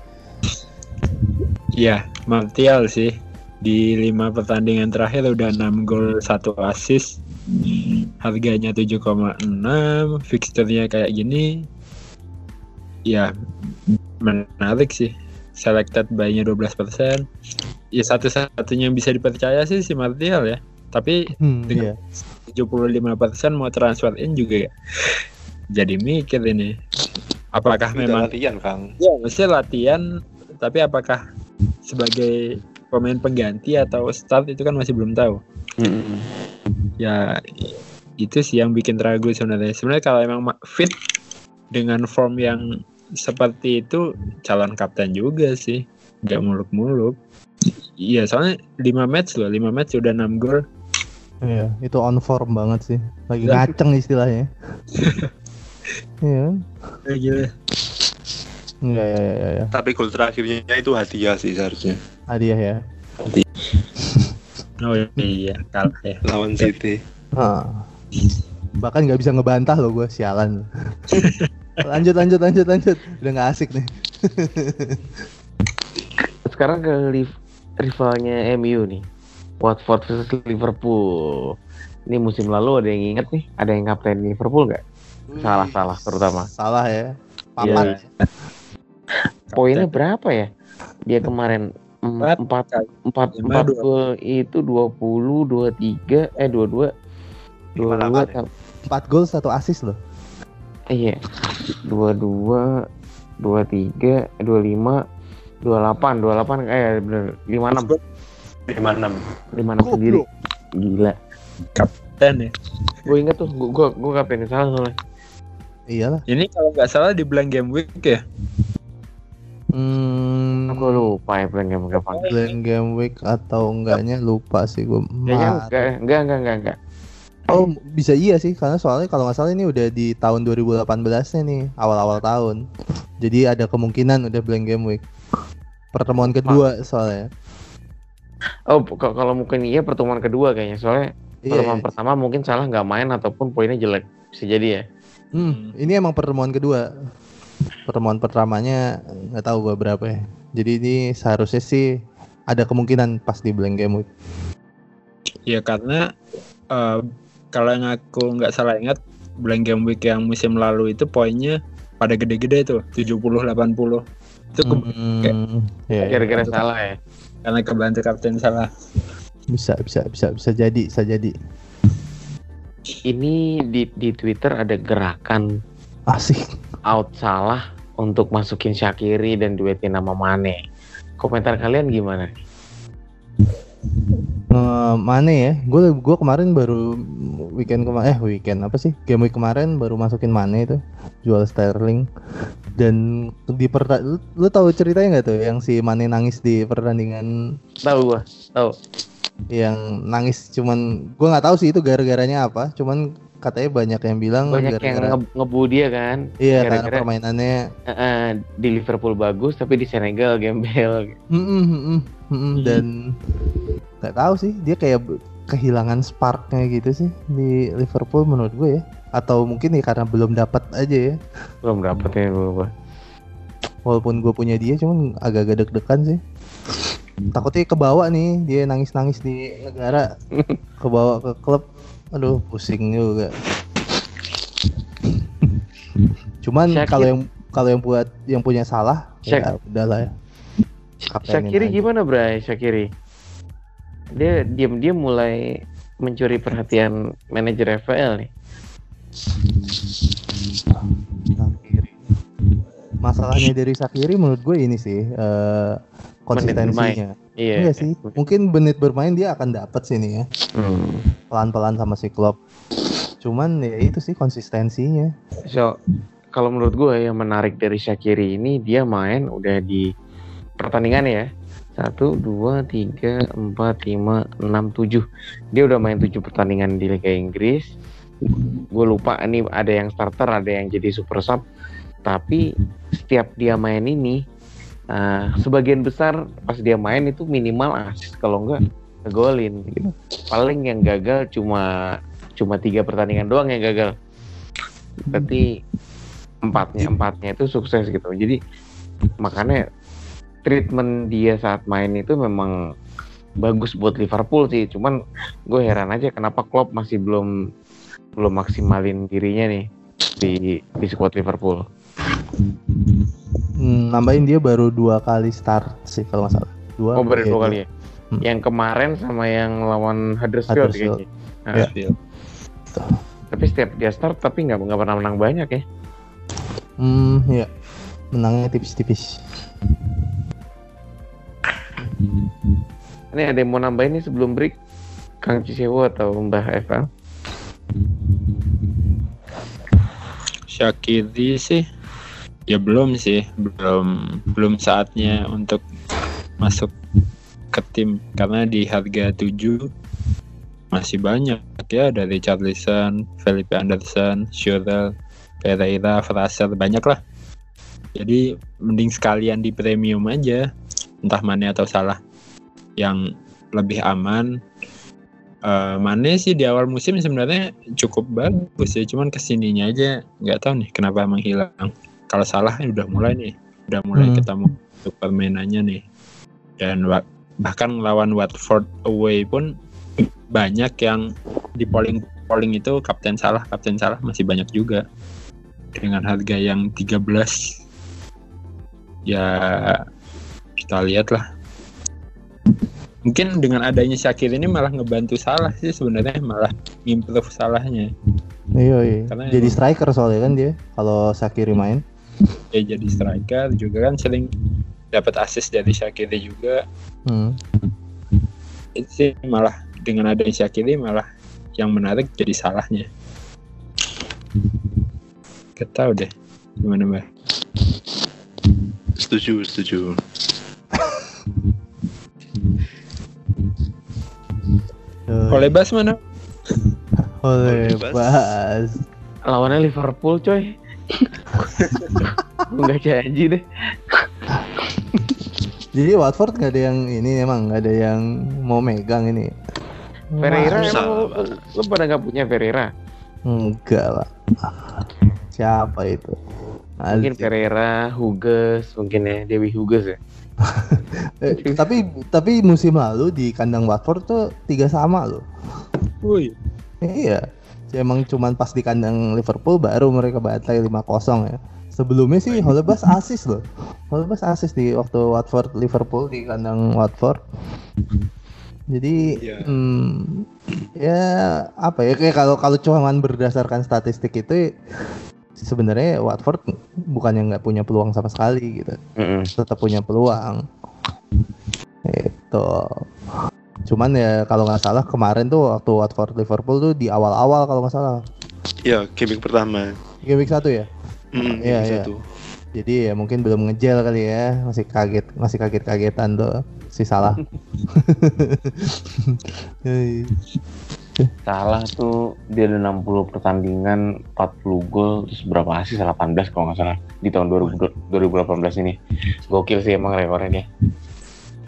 Iya, Martial sih. Di lima pertandingan terakhir udah 6 gol 1 assist. Harganya 7,6, fixturenya kayak gini. Ya, menarik sih. Selected buy-nya 12%. ya satu-satunya yang bisa dipercaya sih si Martial ya. Tapi Hmm, Dengan- iya. 75% mau transfer in juga ya. Jadi mikir ini. Apakah Udah memang latihan Kang ya mesti latihan tapi apakah sebagai pemain pengganti atau start itu kan masih belum tahu. Ya itu sih yang bikin ragu sebenarnya. Sebenarnya kalau emang ma- fit dengan form yang seperti itu calon kapten juga sih. Gak muluk-muluk. Iya soalnya 5 match loh, 5 match udah 6 gol. Iya, itu on form banget sih. Lagi Dan- ngaceng istilahnya. Iya. Eh, Gila. Enggak ya, ya, ya, ya. Tapi gol terakhirnya itu hadiah sih seharusnya Hadiah ya. Oh iya, kalah ya. Lawan City Ah. Bahkan nggak bisa ngebantah loh gue, sialan. lanjut, lanjut, lanjut, lanjut. Udah nggak asik nih. Sekarang ke liv- rivalnya MU nih. Watford versus Liverpool. Ini musim lalu ada yang inget nih, ada yang kapten Liverpool nggak? Salah salah terutama. Salah ya. Papan. Iya. Poinnya berapa ya? Dia kemarin em- Empat. empat empat Lima, empat dua. gol itu 20 23 eh 22 Lima 22 delapan ya? tam- 4 gol, 1 assist loh. iya 22 23 25 28 28 eh bener 56 56 56 sendiri gila Kapten ya. gue inget tuh gue gue gue kapten salah soalnya Iyalah. Ini kalau nggak salah di bulan game week ya. Hmm, gue lupa ya plan game kapan Blank game week atau enggaknya lupa sih gue. kayaknya enggak enggak enggak enggak enggak Oh bisa iya sih karena soalnya kalau nggak salah ini udah di tahun 2018 nya nih awal-awal tahun. Jadi ada kemungkinan udah blank game week. Pertemuan kedua soalnya. oh kalau mungkin iya pertemuan kedua kayaknya soalnya Iya. pertemuan pertama mungkin salah nggak main ataupun poinnya jelek bisa jadi ya Hmm, ini emang pertemuan kedua. Pertemuan pertamanya nggak tahu gua berapa ya. Jadi ini seharusnya sih ada kemungkinan pas di blank game week. Ya karena eh, kalau yang aku nggak salah ingat bulan game week yang musim lalu itu poinnya pada gede-gede tuh 70 80. Itu ke- Hmm, ya, ya. gara-gara salah ya karena kebantu kapten salah. bisa bisa bisa bisa jadi bisa jadi. ini di di Twitter ada gerakan Asik. out salah untuk masukin Shakiri dan duetin nama Mane komentar kalian gimana Eh, mana ya? Gue gue kemarin baru weekend kemarin eh weekend apa sih? Game week kemarin baru masukin mana itu? Jual Sterling. Dan di perta lu, lu tahu ceritanya nggak tuh? Yang si Mane nangis di pertandingan tahu gua tahu. yang nangis cuman gue nggak tahu sih itu gara-garanya apa. Cuman katanya banyak yang bilang banyak yang gara-gara nge- ngebu dia kan? Iya karena gara-gara permainannya. Eh, eh, di Liverpool bagus tapi di Senegal gembel. Mm, mm, mm, mm, mm, dan nggak tahu sih dia kayak kehilangan sparknya gitu sih di Liverpool menurut gue ya. Atau mungkin ya karena belum dapat aja ya. Belum dapet ya gua walaupun gue punya dia cuman agak-agak deg-degan sih. Takutnya kebawa nih dia nangis-nangis di negara. Kebawa ke klub. Aduh pusing juga. Cuman kalau yang kalau yang buat yang punya salah ya Syak- udahlah ya. Shakiri gimana Bray? Shakiri dia diam-diam mulai mencuri perhatian manajer FPL nih. Masalahnya dari Sakiri menurut gue ini sih eh, konsistensinya. iya Iya sih. Mungkin menit bermain dia akan dapat sih nih ya. Hmm. Pelan-pelan sama si Klopp. Cuman ya itu sih konsistensinya. So, kalau menurut gue yang menarik dari Shakiri ini dia main udah di pertandingan ya. Satu, dua, tiga, empat, lima, enam, tujuh. Dia udah main tujuh pertandingan di Liga Inggris. Gue lupa ini ada yang starter, ada yang jadi super sub. Tapi setiap dia main ini, eh, sebagian besar pas dia main itu minimal assist kalau enggak ngegolin. Gitu. Paling yang gagal cuma cuma tiga pertandingan doang yang gagal. Berarti empatnya empatnya itu sukses gitu. Jadi makanya treatment dia saat main itu memang bagus buat Liverpool sih. Cuman gue heran aja kenapa Klopp masih belum belum maksimalin dirinya nih di di squad Liverpool. Hmm, nambahin dia baru dua kali start sih kalau nggak salah. Dua. Oh baru iya, dua kali ya. Yang kemarin sama yang lawan Huddersfield, Huddersfield. kayaknya. Nah, Ya. Tapi setiap dia start tapi nggak nggak pernah menang banyak ya. Hmm, ya. Menangnya tipis-tipis. Ini ada yang mau nambahin nih sebelum break? Kang Cisewo atau Mbah Eva? Syakiri sih ya belum sih belum belum saatnya untuk masuk ke tim karena di harga 7 masih banyak ya dari Charlison, Felipe Anderson, Shurel, Pereira, Fraser banyak lah. Jadi mending sekalian di premium aja entah Mane atau salah yang lebih aman. Eh Mane sih di awal musim sebenarnya cukup bagus ya, cuman ke sininya aja nggak tahu nih kenapa emang hilang. Kalau salah udah mulai nih, udah mulai Hmm. ketemu untuk permainannya nih. Dan bahkan lawan Watford away pun banyak yang di polling polling itu kapten salah, kapten salah masih banyak juga dengan harga yang 13 ya kita lihat lah mungkin dengan adanya Syakir ini malah ngebantu salah sih sebenarnya malah improve salahnya Iya, iya. Karena Jadi emang- striker soalnya kan dia kalau Sakiri main. ya jadi striker juga kan sering dapat assist dari Syakiri juga Hmm. itu sih malah dengan adanya Syakiri malah yang menarik jadi salahnya Gak tahu deh gimana mbak Setuju, setuju. Oleh Bas mana oleh Bas. Lawannya Liverpool coy. Nggak janji deh. Jadi Watford nggak ada yang ini emang nggak ada yang mau megang ini. Ferreira Susah, emang lu, pada nggak punya Ferreira? Enggak lah. Siapa itu? Mungkin. Ferreira, Huges, mungkin ya Dewi Huges ya. Eh, tapi tapi musim lalu di kandang Watford tuh tiga sama loh. Woi Iya. Emang cuman pas di kandang Liverpool baru mereka bantai 5-0 ya. Sebelumnya sih Holebas asis loh. Holebas asis di waktu Watford Liverpool di kandang Watford. Jadi Iya. hmm, ya apa ya kayak kalau kalau cuman berdasarkan statistik itu sebenarnya Watford bukannya nggak punya peluang sama sekali gitu Mm-mm. tetap punya peluang itu cuman ya kalau nggak salah kemarin tuh waktu Watford Liverpool tuh di awal-awal kalau nggak salah Ya, gaming pertama. game week satu ya Hmm, Iya, gaming iya. satu. jadi ya mungkin belum ngejel kali ya masih kaget masih kaget-kagetan tuh si salah Hei. Salah tuh dia ada 60 pertandingan, 40 gol, terus berapa asis? 18 kalau nggak salah di tahun 2000, 2018 ini. Gokil sih emang rekornya dia.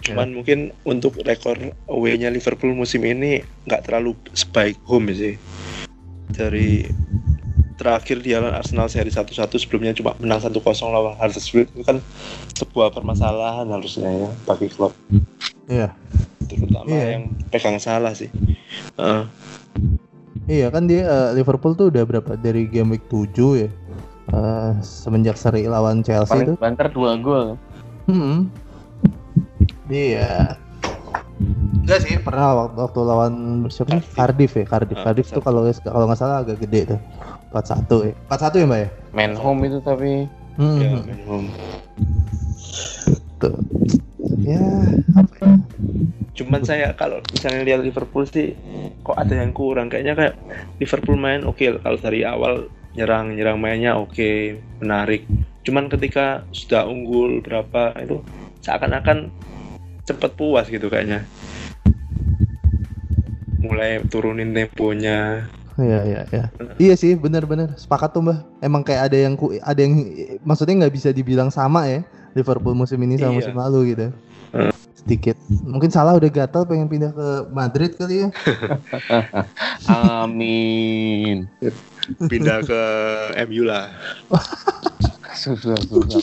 Cuman mungkin untuk rekor away-nya Liverpool musim ini nggak terlalu sebaik home sih. Dari terakhir dia lawan Arsenal seri 1-1 sebelumnya cuma menang 1-0 lawan Huddersfield itu kan sebuah permasalahan harusnya ya bagi klub iya terutama Iya. yang pegang salah sih. Heeh. iya kan dia eh, Liverpool tuh udah berapa dari game week 7 ya Eh, semenjak seri lawan Chelsea Paling tuh banter 2 gol. Hmm. Iya. Enggak sih, pernah waktu, waktu lawan siapa sih? Cardiff ya, Cardiff. Ah, Cardiff tuh kalau kalau nggak salah agak gede tuh. 4-1 ya. 4-1 ya, Mbak ya? Main home itu tapi Hmm. Ya, main home. Tuh. Ya, apa ya? Cuman saya kalau misalnya lihat Liverpool sih kok ada yang kurang kayaknya kayak Liverpool main oke kalau dari awal nyerang nyerang mainnya oke menarik. Cuman ketika sudah unggul berapa itu seakan-akan cepet puas gitu kayaknya. Mulai turunin temponya. Iya, iya, iya. Iya sih, benar-benar sepakat tuh, Mbak. Emang kayak ada yang ku, ada yang maksudnya nggak bisa dibilang sama ya Liverpool musim ini sama Iya. musim lalu gitu. Hmm. Sedikit. Mungkin salah udah gatal pengen pindah ke Madrid kali ya. amin. Pindah ke MU lah. Susah susah.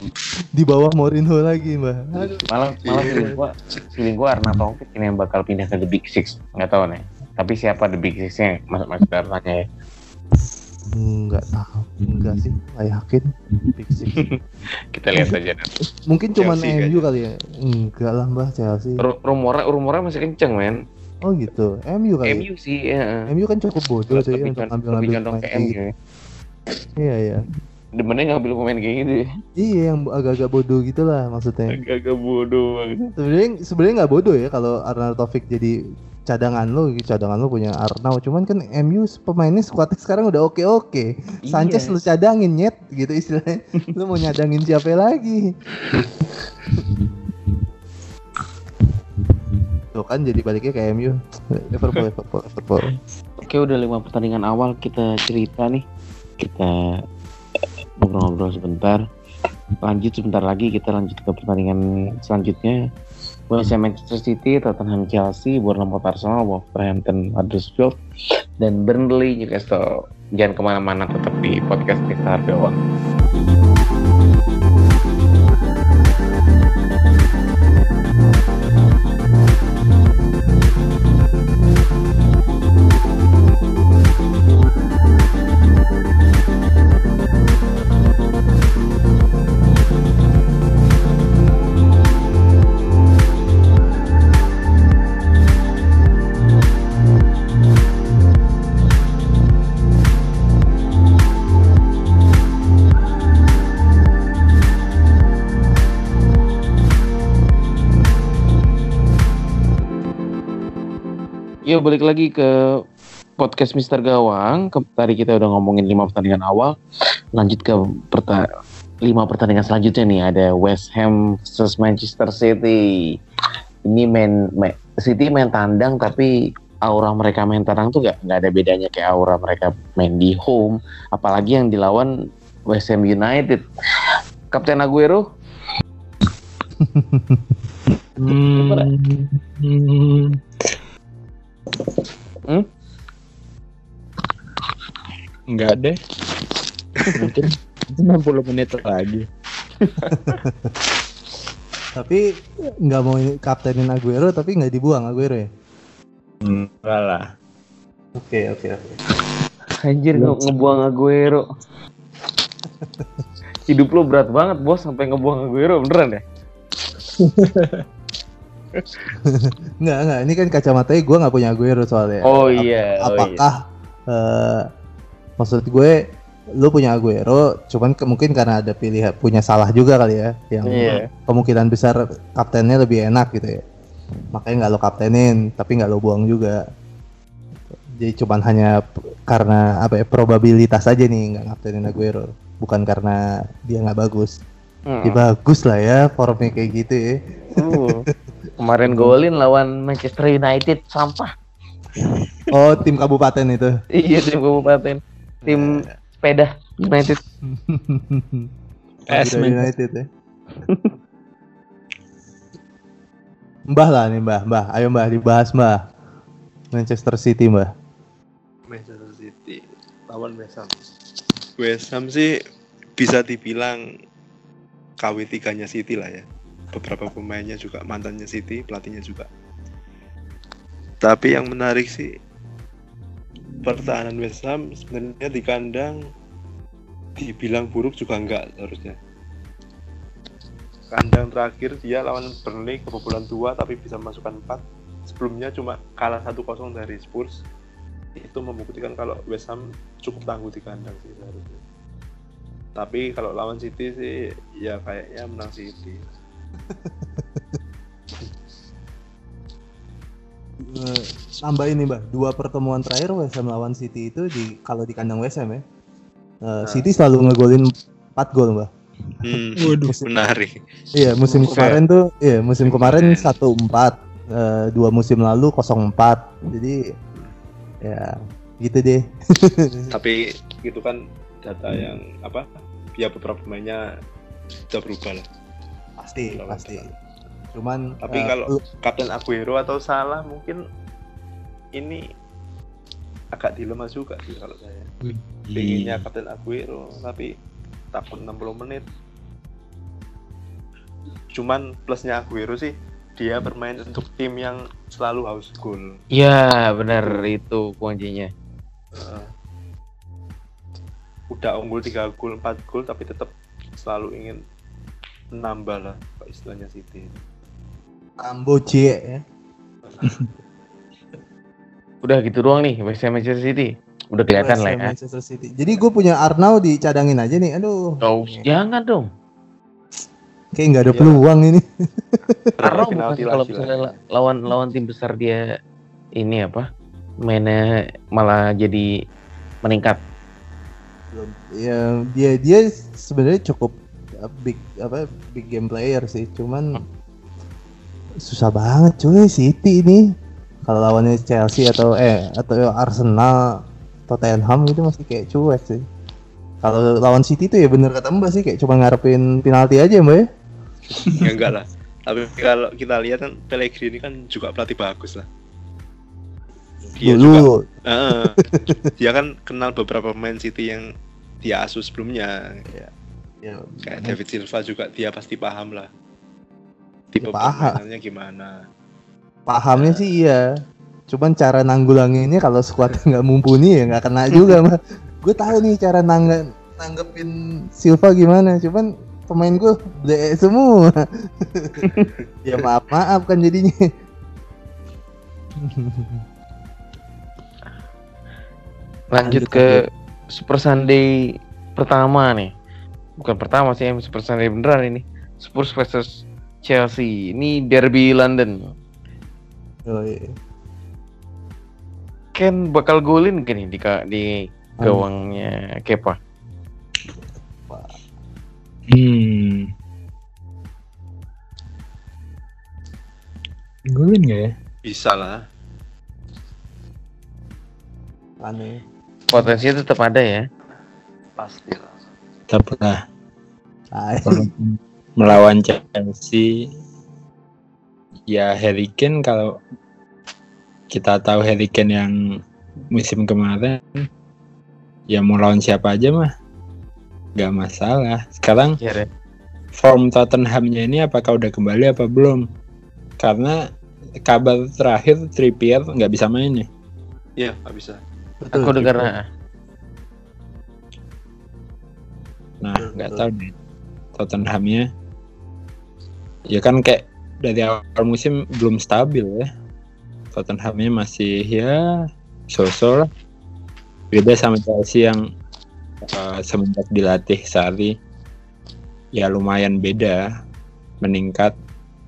Di bawah Mourinho lagi, Mbak. Malah malah feeling gua feeling gua Arna Taufik ini yang bakal pindah ke The Big Six. Nggak tahu nih. Tapi siapa The Big Six-nya? Mas Mas Dartanya ya. Enggak tahu, enggak sih, nggak yakin. Big Six. Kita lihat aja nanti. Mungkin Chelsea MU kali ya. Enggak lah mbah Chelsea. Ru- Rumornya rumornya masih kenceng men. Oh gitu, MU kali. MU sih ya. MU kan cukup bodoh ya Lebih untuk condong ke pemain kayak MU. ya. Iya iya. Demennya ngambil pemain kayak gitu. ya. Iya yang agak-agak bodoh gitu lah maksudnya. Agak-agak bodoh. Sebenarnya sebenarnya nggak bodoh ya kalau Arnaud Taufik jadi cadangan lo, cadangan lo punya Arnaud. Cuman kan MU pemainnya skuadnya sekarang udah oke oke. Sanchez Iya. lu cadangin nyet gitu istilahnya. lu mau nyadangin siapa lagi? Tuh kan jadi baliknya ke MU. Liverpool, Liverpool, Liverpool. Oke udah lima pertandingan awal kita cerita nih. Kita ngobrol-ngobrol sebentar. Lanjut sebentar lagi kita lanjut ke pertandingan selanjutnya. West Ham Manchester City, Tottenham Chelsea, Bournemouth Arsenal, Wolverhampton Huddersfield, dan Burnley Newcastle. Jangan ke mana-mana tetap di podcast kita doang. Yuk balik lagi ke podcast Mister Gawang. Ke, tadi kita udah ngomongin lima pertandingan awal. Lanjut ke perta lima pertandingan selanjutnya nih ada West Ham versus Manchester City. Ini main, main City main tandang tapi aura mereka main tandang tuh gak, nggak ada bedanya kayak aura mereka main di home. Apalagi yang dilawan West Ham United. Kapten Aguero Hmm. Hmm. Enggak deh. Mungkin 60 menit lagi. Tapi nggak mau kaptenin Aguero tapi nggak dibuang Aguero ya. Enggak lah. Oke oke oke. Anjir nge- ngebuang Aguero. Hidup lo berat banget bos sampai ngebuang Aguero beneran ya? Nggak nggak ini kan kacamatanya gue nggak punya Aguero soalnya. Oh iya, oh Apakah eh, maksud gue lu punya Aguero, cuman ke- mungkin karena ada pilihan punya salah juga kali ya, yang Iya. kemungkinan besar kaptennya lebih enak gitu ya. Makanya nggak lo kaptenin, tapi nggak lo buang juga. Jadi cuman hanya karena apa ya probabilitas aja nih nggak kaptenin Aguero, bukan karena dia nggak bagus. Hmm. Dia bagus lah ya formnya kayak gitu ya. Uh, Kemarin golin lawan Manchester United sampah. Oh tim kabupaten itu. Iya tim kabupaten. Tim sepeda United. Es Garuda United ya. mbah lah nih mbah, mbah. Ayo mbah dibahas mbah. Manchester City mbah. Manchester City lawan West Ham. West Ham sih bisa dibilang KW3-nya City lah ya. Beberapa pemainnya juga mantannya City, pelatihnya juga. Tapi yang menarik sih pertahanan West Ham sebenarnya di kandang dibilang buruk juga enggak seharusnya. Kandang terakhir dia lawan Burnley kebobolan 2 tapi bisa masukkan 4. Sebelumnya cuma kalah 1-0 dari Spurs. Itu membuktikan kalau West Ham cukup tangguh di kandang sih seharusnya. Tapi kalau lawan City sih ya kayaknya menang City. Eh, tambah ini mbah, dua pertemuan terakhir West Ham lawan City itu di kalau di kandang West Ham ya. Eh, City selalu ngegolin 4 gol mbah. Hmm, Waduh. menarik. Iya musim Buset. kemarin tuh, iya musim kemarin Keren. 1-4, eh, dua musim lalu 0-4. Jadi ya gitu deh. Tapi itu kan data yang apa? Ya beberapa pemainnya sudah berubah lah. Pasti, Lawan pasti. Cuman Tapi eh, kalau- Kapten Aguero atau Salah mungkin ini agak dilema juga sih kalau saya. Pinginnya Kapten Aguero tapi takut 60 menit. Cuman plusnya Aguero sih dia bermain untuk tim yang selalu haus gol. Iya benar itu kuncinya. Eh, udah unggul 3 gol 4 gol tapi tetap selalu ingin menambah lah kalau istilahnya City Ambo C ya. Udah gitu doang nih West Ham Manchester City. Udah kelihatan West lah Ham, ya. Manchester City. Jadi gue punya Arnau dicadangin aja nih. Aduh. Gak usah, jangan dong. Kayak nggak ada Iya. peluang ini. Penalti bukan kalau misalnya la- lawan lawan tim besar dia ini apa mainnya malah jadi meningkat. Ya dia dia sebenarnya cukup big apa big game player sih. Cuman susah banget cuy City ini. Kalau lawannya Chelsea atau eh atau Arsenal Tottenham gitu masih kayak cuek sih. Kalau lawan City tuh ya bener kata Mbak sih kayak cuma ngarepin penalti aja Mbak ya. ya enggak lah tapi kalau kita lihat kan Pellegrini kan juga pelatih bagus lah dia juga Dulu Heeh. dia kan kenal beberapa pemain City yang dia asuh sebelumnya ya, kayak David Silva juga dia pasti paham lah tipe Ya, paham. permainannya gimana pahamnya sih iya. Cuman cara nanggulanginnya kalau skuad nggak mumpuni ya nggak kena juga mah. Gue tahu nih cara nangga, nanggepin Silva gimana. Cuman pemain gue ble semua. ya maaf maaf kan jadinya. Lanjut Lanjut, ke Super Sunday pertama nih. Bukan pertama sih, Super Sunday beneran ini. Spurs versus Chelsea. Ini derby London. Oh, iya. Ken bakal golin gini di ka- di gawangnya Kepa. Hmm. Golin nggak ya? bisa lah Aneh. Potensinya tetap ada ya. pasti lah Tetap lah. Ah, Walaupun melawan Chelsea. Ya Harry Kane kalau kita tahu Harry Kane yang musim kemarin ya mau lawan siapa aja mah nggak masalah. Sekarang Ya, form Tottenhamnya ini apakah udah kembali apa belum? Karena kabar terakhir Trippier nggak bisa main ya. Iya nggak bisa. Betul, Aku dengar nah, nggak tahu deh Tottenhamnya. Ya kan kayak dari awal musim belum stabil ya. Tottenhamnya masih ya sosok lah. Beda sama Chelsea yang uh, semenjak dilatih Sari ya lumayan beda meningkat.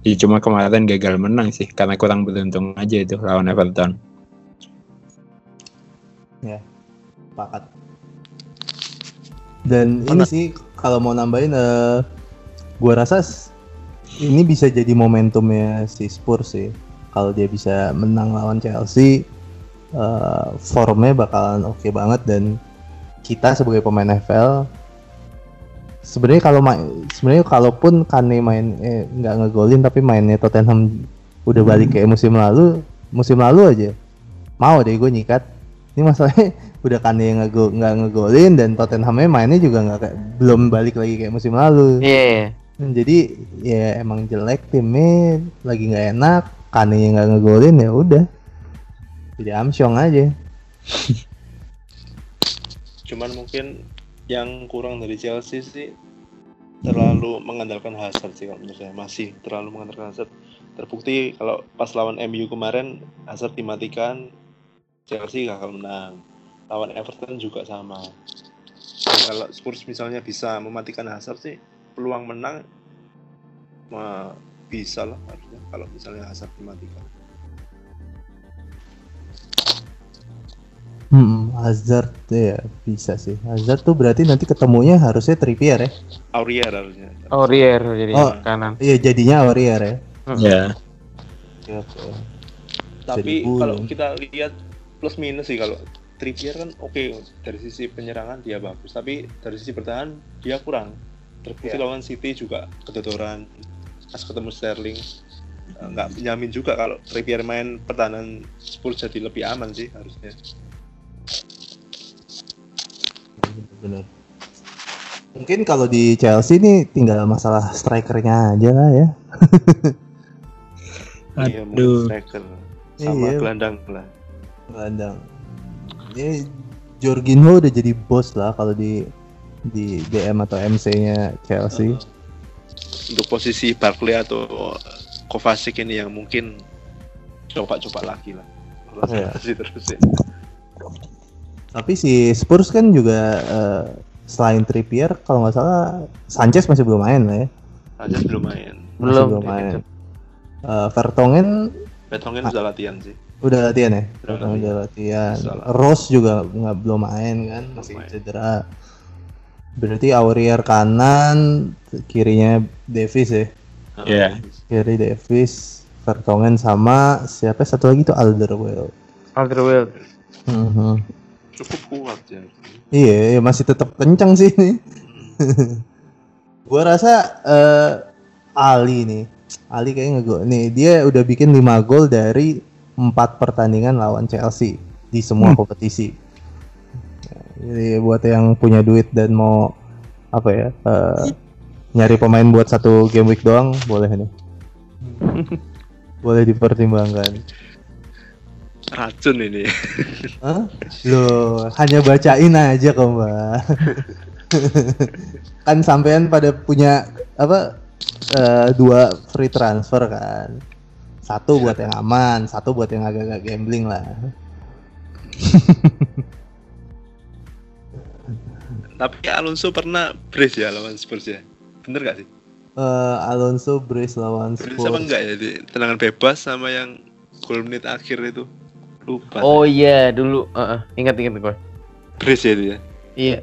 Ya cuma kemarin gagal menang sih karena kurang beruntung aja itu lawan Everton. Sepakat. Dan ini sih kalau mau nambahin eh gua rasa ini bisa jadi momentumnya si Spurs sih. Kalau dia bisa menang lawan Chelsea eh formnya bakalan oke banget. Dan kita sebagai pemain FL sebenarnya kalau main sebenarnya kalaupun Kane main eh, nggak ngegolin tapi mainnya Tottenham udah balik kayak musim lalu musim lalu aja. Mau deh gue nyikat ini masalahnya udah Kane yang ngego- nggak ngegolin dan Tottenhamnya mainnya juga nggak kayak belum balik lagi kayak musim lalu. Iya. jadi ya emang jelek timnya lagi nggak enak Kane yang nggak ngegolin ya udah. Jadi amsyong aja. Cuman mungkin yang kurang dari Chelsea sih terlalu mengandalkan Hazard sih kalau menurut saya. Masih terlalu mengandalkan Hazard. Terbukti kalau pas lawan MU kemarin Hazard dimatikan Chelsea gagal menang lawan Everton juga sama Dan kalau Spurs misalnya bisa mematikan Hazard sih peluang menang mah bisa lah harusnya kalau misalnya Hazard dimatikan Hmm, Hazard ya bisa sih. Hazard tuh berarti nanti ketemunya harusnya Trippier ya. Aurier harusnya Oh, Rier jadi Oh. kanan. Iya jadinya Aurier ya. ya Oke, oke. tapi Jadi kalau gulung. kita lihat plus minus sih kalau Trippier kan oke dari sisi penyerangan dia bagus tapi dari sisi bertahan dia kurang terbukti Iya. lawan City juga kedodoran pas ketemu Sterling Eh, nggak menjamin juga kalau Trippier main pertahanan Spurs jadi lebih aman sih harusnya Bener. Mungkin kalau di Chelsea nih tinggal masalah strikernya aja lah ya. Iya, aduh striker sama Iya. gelandang lah Gelandang. Ya, Jorginho udah jadi bos lah kalau di di DM atau MC-nya Chelsea. Untuk posisi Barkley atau Kovacic ini yang mungkin coba-coba lagi lah. Iya. Terus ya. Tapi si Spurs kan juga eh, selain Trippier kalau nggak salah Sanchez masih belum main lah ya. Aja belum main. Masih Belum. belum main. Eh, Vertonghen Betongin udah latihan sih. Udah latihan ya? Udah Vertonghen udah latihan. Salah. Rose juga nggak belum main kan, masih main. cedera. Berarti Aurier kanan, kirinya Davis ya. Iya. Kiri Davis, Vertonghen sama siapa satu lagi tuh Alderweireld. Alderweireld. Mhm. Cukup kuat ya. Iya, iya, masih tetap kencang sih ini. gua rasa eh, Ali nih, Ali kayaknya ngegol. Nih dia udah bikin 5 gol dari empat pertandingan lawan Chelsea di semua kompetisi. Jadi buat yang punya duit dan mau apa ya eh, nyari pemain buat satu game week doang boleh nih. boleh dipertimbangkan. Racun ini. Hah? Loh, hanya bacain aja kok, Mbak. kan sampean pada punya apa eh, dua free transfer kan. Satu buat yang aman, satu buat yang agak-agak gambling lah. Tapi Alonso pernah brace ya lawan Spurs ya. Bener gak sih? Eh, Alonso brace lawan Brace apa Spurs. enggak ya di tendangan bebas sama yang gol menit akhir itu. Lupa. Oh iya dulu. Heeh, ingat-ingat gue. brace ya itu ya. Iya.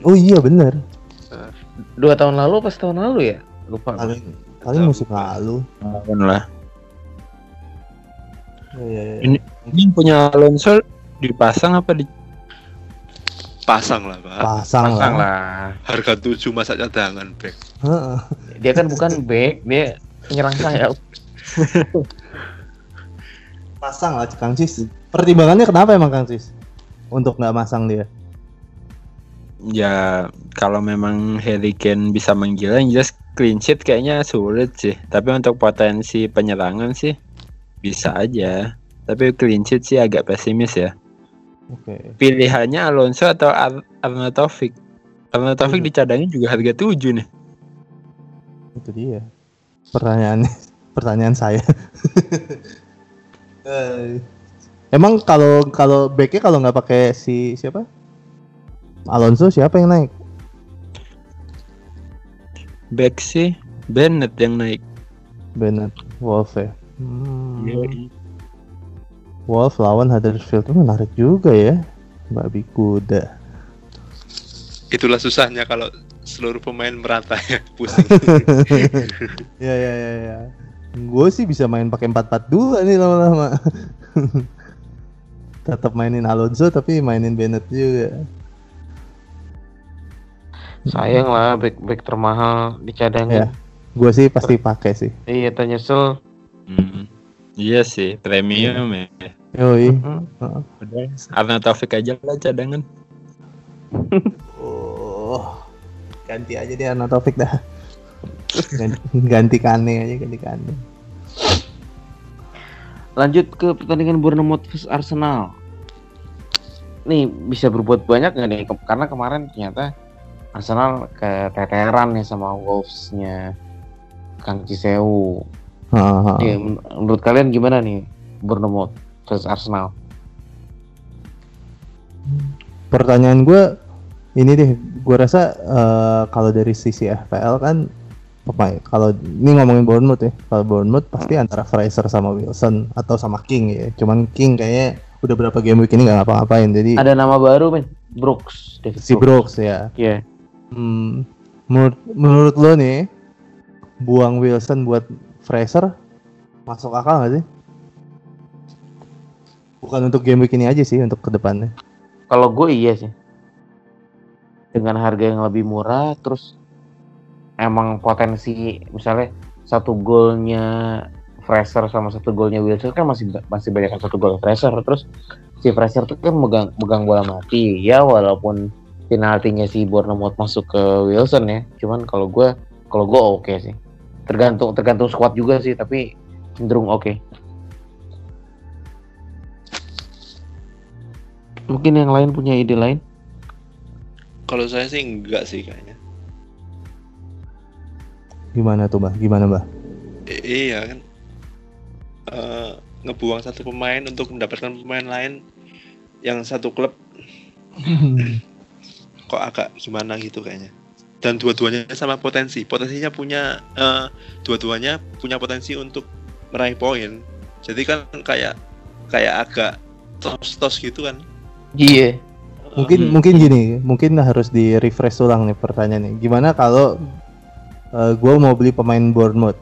Oh iya bener. Dua tahun lalu pas tahun lalu ya? Lupa. Paling paling musim lalu. Mungkin lah. Iya, iya, iya. Ini ini punya Alonso dipasang apa di Pasang lah, Pak. Pasang, Pasang lah. lah. Harga 7 masa cadangan, back. Heeh. Dia kan bukan back, dia penyerang sayap. Pasang lah Kang Cis. Pertimbangannya kenapa emang Kang Cis? Untuk nggak masang dia? Ya kalau memang Harry Kane bisa menggila yang jelas clean sheet kayaknya sulit sih. Tapi untuk potensi penyerangan sih bisa aja. Tapi clean sheet sih agak pesimis ya. Oke. Pilihannya Alonso atau Ar Arnautovic. Arnautovic dicadangin juga harga 7 nih. itu dia pertanyaan pertanyaan saya Eh, emang kalau kalau backnya kalau nggak pakai si siapa Alonso siapa yang naik? Back sih Bennett yang naik. Bennett Wolf ya? Hmm, Yoi. Wolf lawan Huddersfield itu menarik juga ya. Babi kuda Itulah susahnya kalau seluruh pemain merata ya, pusing. ya ya ya ya. Gue sih bisa main pakai 4-4-2 nih lama-lama. Tetap mainin Alonso tapi mainin Bennett juga Sayang lah back back termahal dicadangin. Ya. gue sih pasti pakai sih Iya, nyesel. Hmm. Iya sih, premium ya. Hmm. Heeh. Udah, Arnautovic aja lah cadangan. Oh, ganti aja deh Arnautovic dah. Ganti, ganti Kane aja, ganti Kane. Lanjut ke pertandingan Bournemouth vs Arsenal. Nih bisa berbuat banyak nggak nih? Karena kemarin ternyata Arsenal keteteran nih sama Wolves-nya Kang Cisewu. Iya, men- menurut kalian gimana nih Bournemouth vs Arsenal? Pertanyaan gue ini deh, gue rasa eh, kalau dari sisi FPL kan pemain kalau ini ngomongin Bournemouth ya, kalau Bournemouth pasti antara Fraser sama Wilson atau sama King ya. Cuman King kayaknya udah berapa game week ini nggak ngapa-ngapain, jadi Ada nama baru men, Brooks. David si Brooks ya. Iya. Hmm, menurut menurut lo nih buang Wilson buat Fraser masuk akal nggak sih? Bukan untuk game week ini aja sih, untuk ke depannya. Kalau gue iya sih. Dengan harga yang lebih murah, terus emang potensi misalnya satu golnya Fraser sama satu golnya Wilson kan masih masih banyak satu gol Fraser terus si Fraser tuh kan megang megang bola mati ya walaupun penaltinya si Bournemouth masuk ke Wilson ya cuman kalau gue kalau gue oke sih tergantung tergantung squad juga sih tapi cenderung oke Mungkin yang lain punya ide lain? Kalau saya sih enggak sih kayaknya. Gimana tuh, Mbah? Gimana, Mbah? I- iya kan. Eh, ngebuang satu pemain untuk mendapatkan pemain lain yang satu klub kok agak gimana gitu kayaknya. Dan dua-duanya sama potensi. Potensinya punya eh, dua-duanya punya potensi untuk meraih poin. Jadi kan kayak kayak agak tos-tos gitu kan. Iya. mungkin Hmm. mungkin gini, mungkin harus di refresh ulang nih pertanyaannya. Gimana kalau gue mau beli pemain Bournemouth?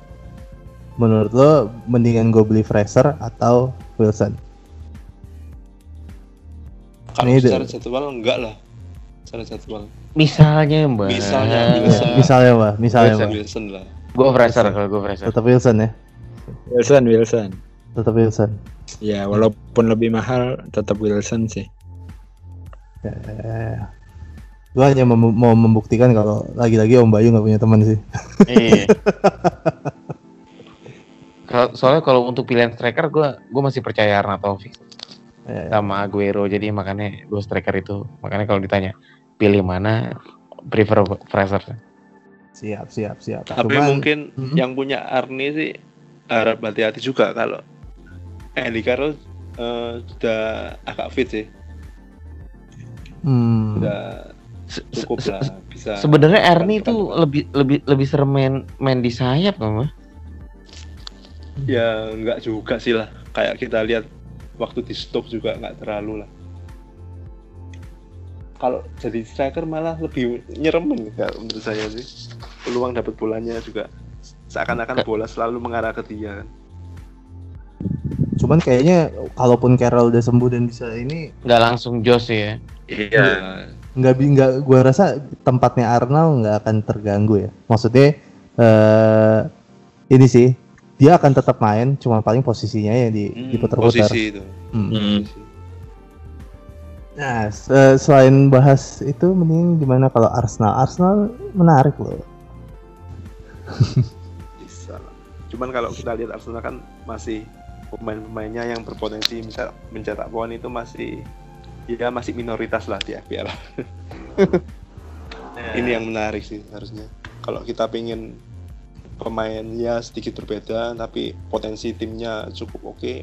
Menurut lo mendingan gue beli Fraser atau Wilson? Kalau Ini secara jadwal enggak lah. Secara jadwal. Misalnya mbak. Misalnya, Ya, Wilson. misalnya Mbah, misalnya Wilson. Mbah. Wilson lah. Gue Fraser kalau gue Fraser. Tetap Wilson ya, Wilson Wilson tetap Wilson. ya walaupun lebih mahal tetap Wilson sih Gue hanya mem- mau membuktikan kalau lagi-lagi Om Bayu nggak punya teman sih. Iya. Kalau- Soalnya kalau untuk pilihan striker gue gue masih percaya Arnautovic Ya, sama Aguero jadi makanya gue striker itu makanya kalau ditanya pilih mana prefer Fraser. siap, siap, siap. Tapi Cuman- mungkin Mhm. yang punya Arni sih harap hati-hati juga kalau Andy Carroll eh, sudah agak fit sih, Hmm. sudah Se- cukup se- lah bisa. Sebenarnya Ernie itu lebih lebih lebih serem main main di sayap kan, Mas? Ya nggak juga sih lah. Kayak kita lihat waktu di stok juga nggak terlalu lah. Kalau jadi striker malah lebih nyeremen ya menurut saya sih. Peluang dapat bolanya juga seakan-akan bola selalu mengarah ke dia kan. Cuman kayaknya kalaupun Carroll udah sembuh dan bisa ini Nggak langsung Jos ya. Iya. nggak bi- nggak gua rasa tempatnya Arnold nggak akan terganggu ya. Maksudnya eh ini sih dia akan tetap main, cuma paling posisinya ya di Hmm, diputar-putar. posisi itu. Hmm. Hmm. Posisi. Nah, se- selain bahas itu, mending gimana kalau Arsenal? Arsenal menarik loh. bisa lah. Cuman kalau kita lihat Arsenal kan masih pemain-pemainnya yang berpotensi misal mencetak poin itu masih ya masih minoritas lah di FPL. Ini yang menarik sih harusnya. Kalau kita pengen pemainnya sedikit berbeda tapi potensi timnya cukup oke,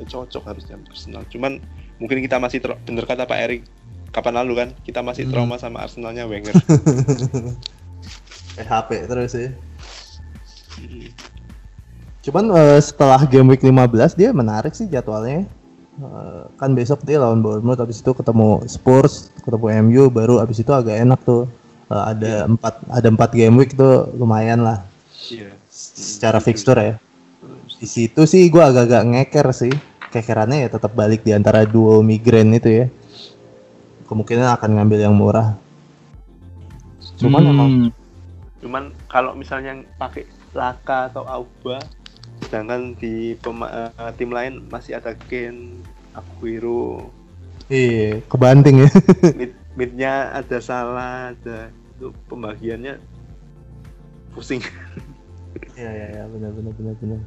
ya cocok harusnya Arsenal. Cuman mungkin kita masih bener kata Pak Erik kapan lalu kan kita masih Hmm. trauma sama Arsenalnya Wenger. PHP terus ya. Cuman eh, setelah game week 15 dia menarik sih jadwalnya. Eh, kan besok dia lawan Bournemouth habis itu ketemu Spurs, ketemu MU baru habis itu agak enak tuh. Eh, ada empat ada empat game week tuh lumayan lah Iya. secara fixture ya. Di situ sih gua agak-agak ngeker sih. Kekerannya ya tetap balik di antara duo migrain itu ya. Kemungkinan akan ngambil yang murah. Cuman Hmm, emang Cuman kalau misalnya pakai Laka atau Auba, sedangkan di pema- eh, tim lain masih ada Ken, Aguero, iya kebanting ya. mid midnya ada salah, ada itu pembagiannya pusing. Iya iya ya, benar benar benar benar.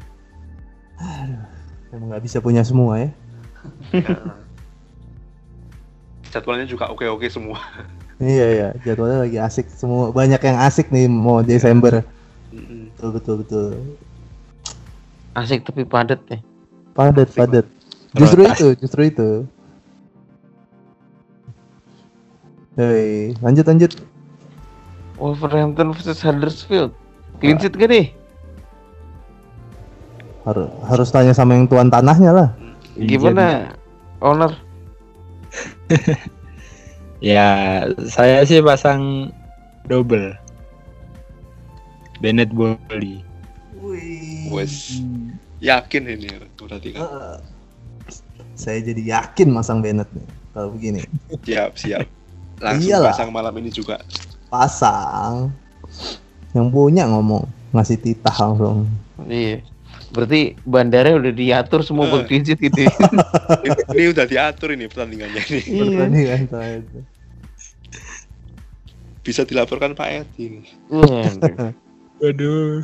Aduh, emang nggak bisa punya semua ya. Jadwalnya juga oke-oke semua. Iya iya, jadwalnya lagi asik semua. Banyak yang asik nih mau Desember. Mm-mm. Betul betul betul. Asik tapi padat ya. Padat padat. Justru itu, justru itu. Hei, lanjut lanjut. Wolverhampton versus Huddersfield. Clean sheet gak deh? Harus harus tanya sama yang tuan tanahnya lah. Gimana? Owner? ya saya sih pasang double Bennett Bolly Wih. Wes yakin ini berarti kan. Saya jadi yakin masang Bennett nih kalau begini. Siap, siap. Langsung Iyalah. pasang malam ini juga. Pasang. Yang punya ngomong ngasih titah langsung. Iya. Berarti bandarnya udah diatur semua buat Eh. sheet gitu ya. ini, ini udah diatur ini pertandingannya ini. Iya. Pertandingan itu. Bisa dilaporkan Pak Edi. ini. Waduh.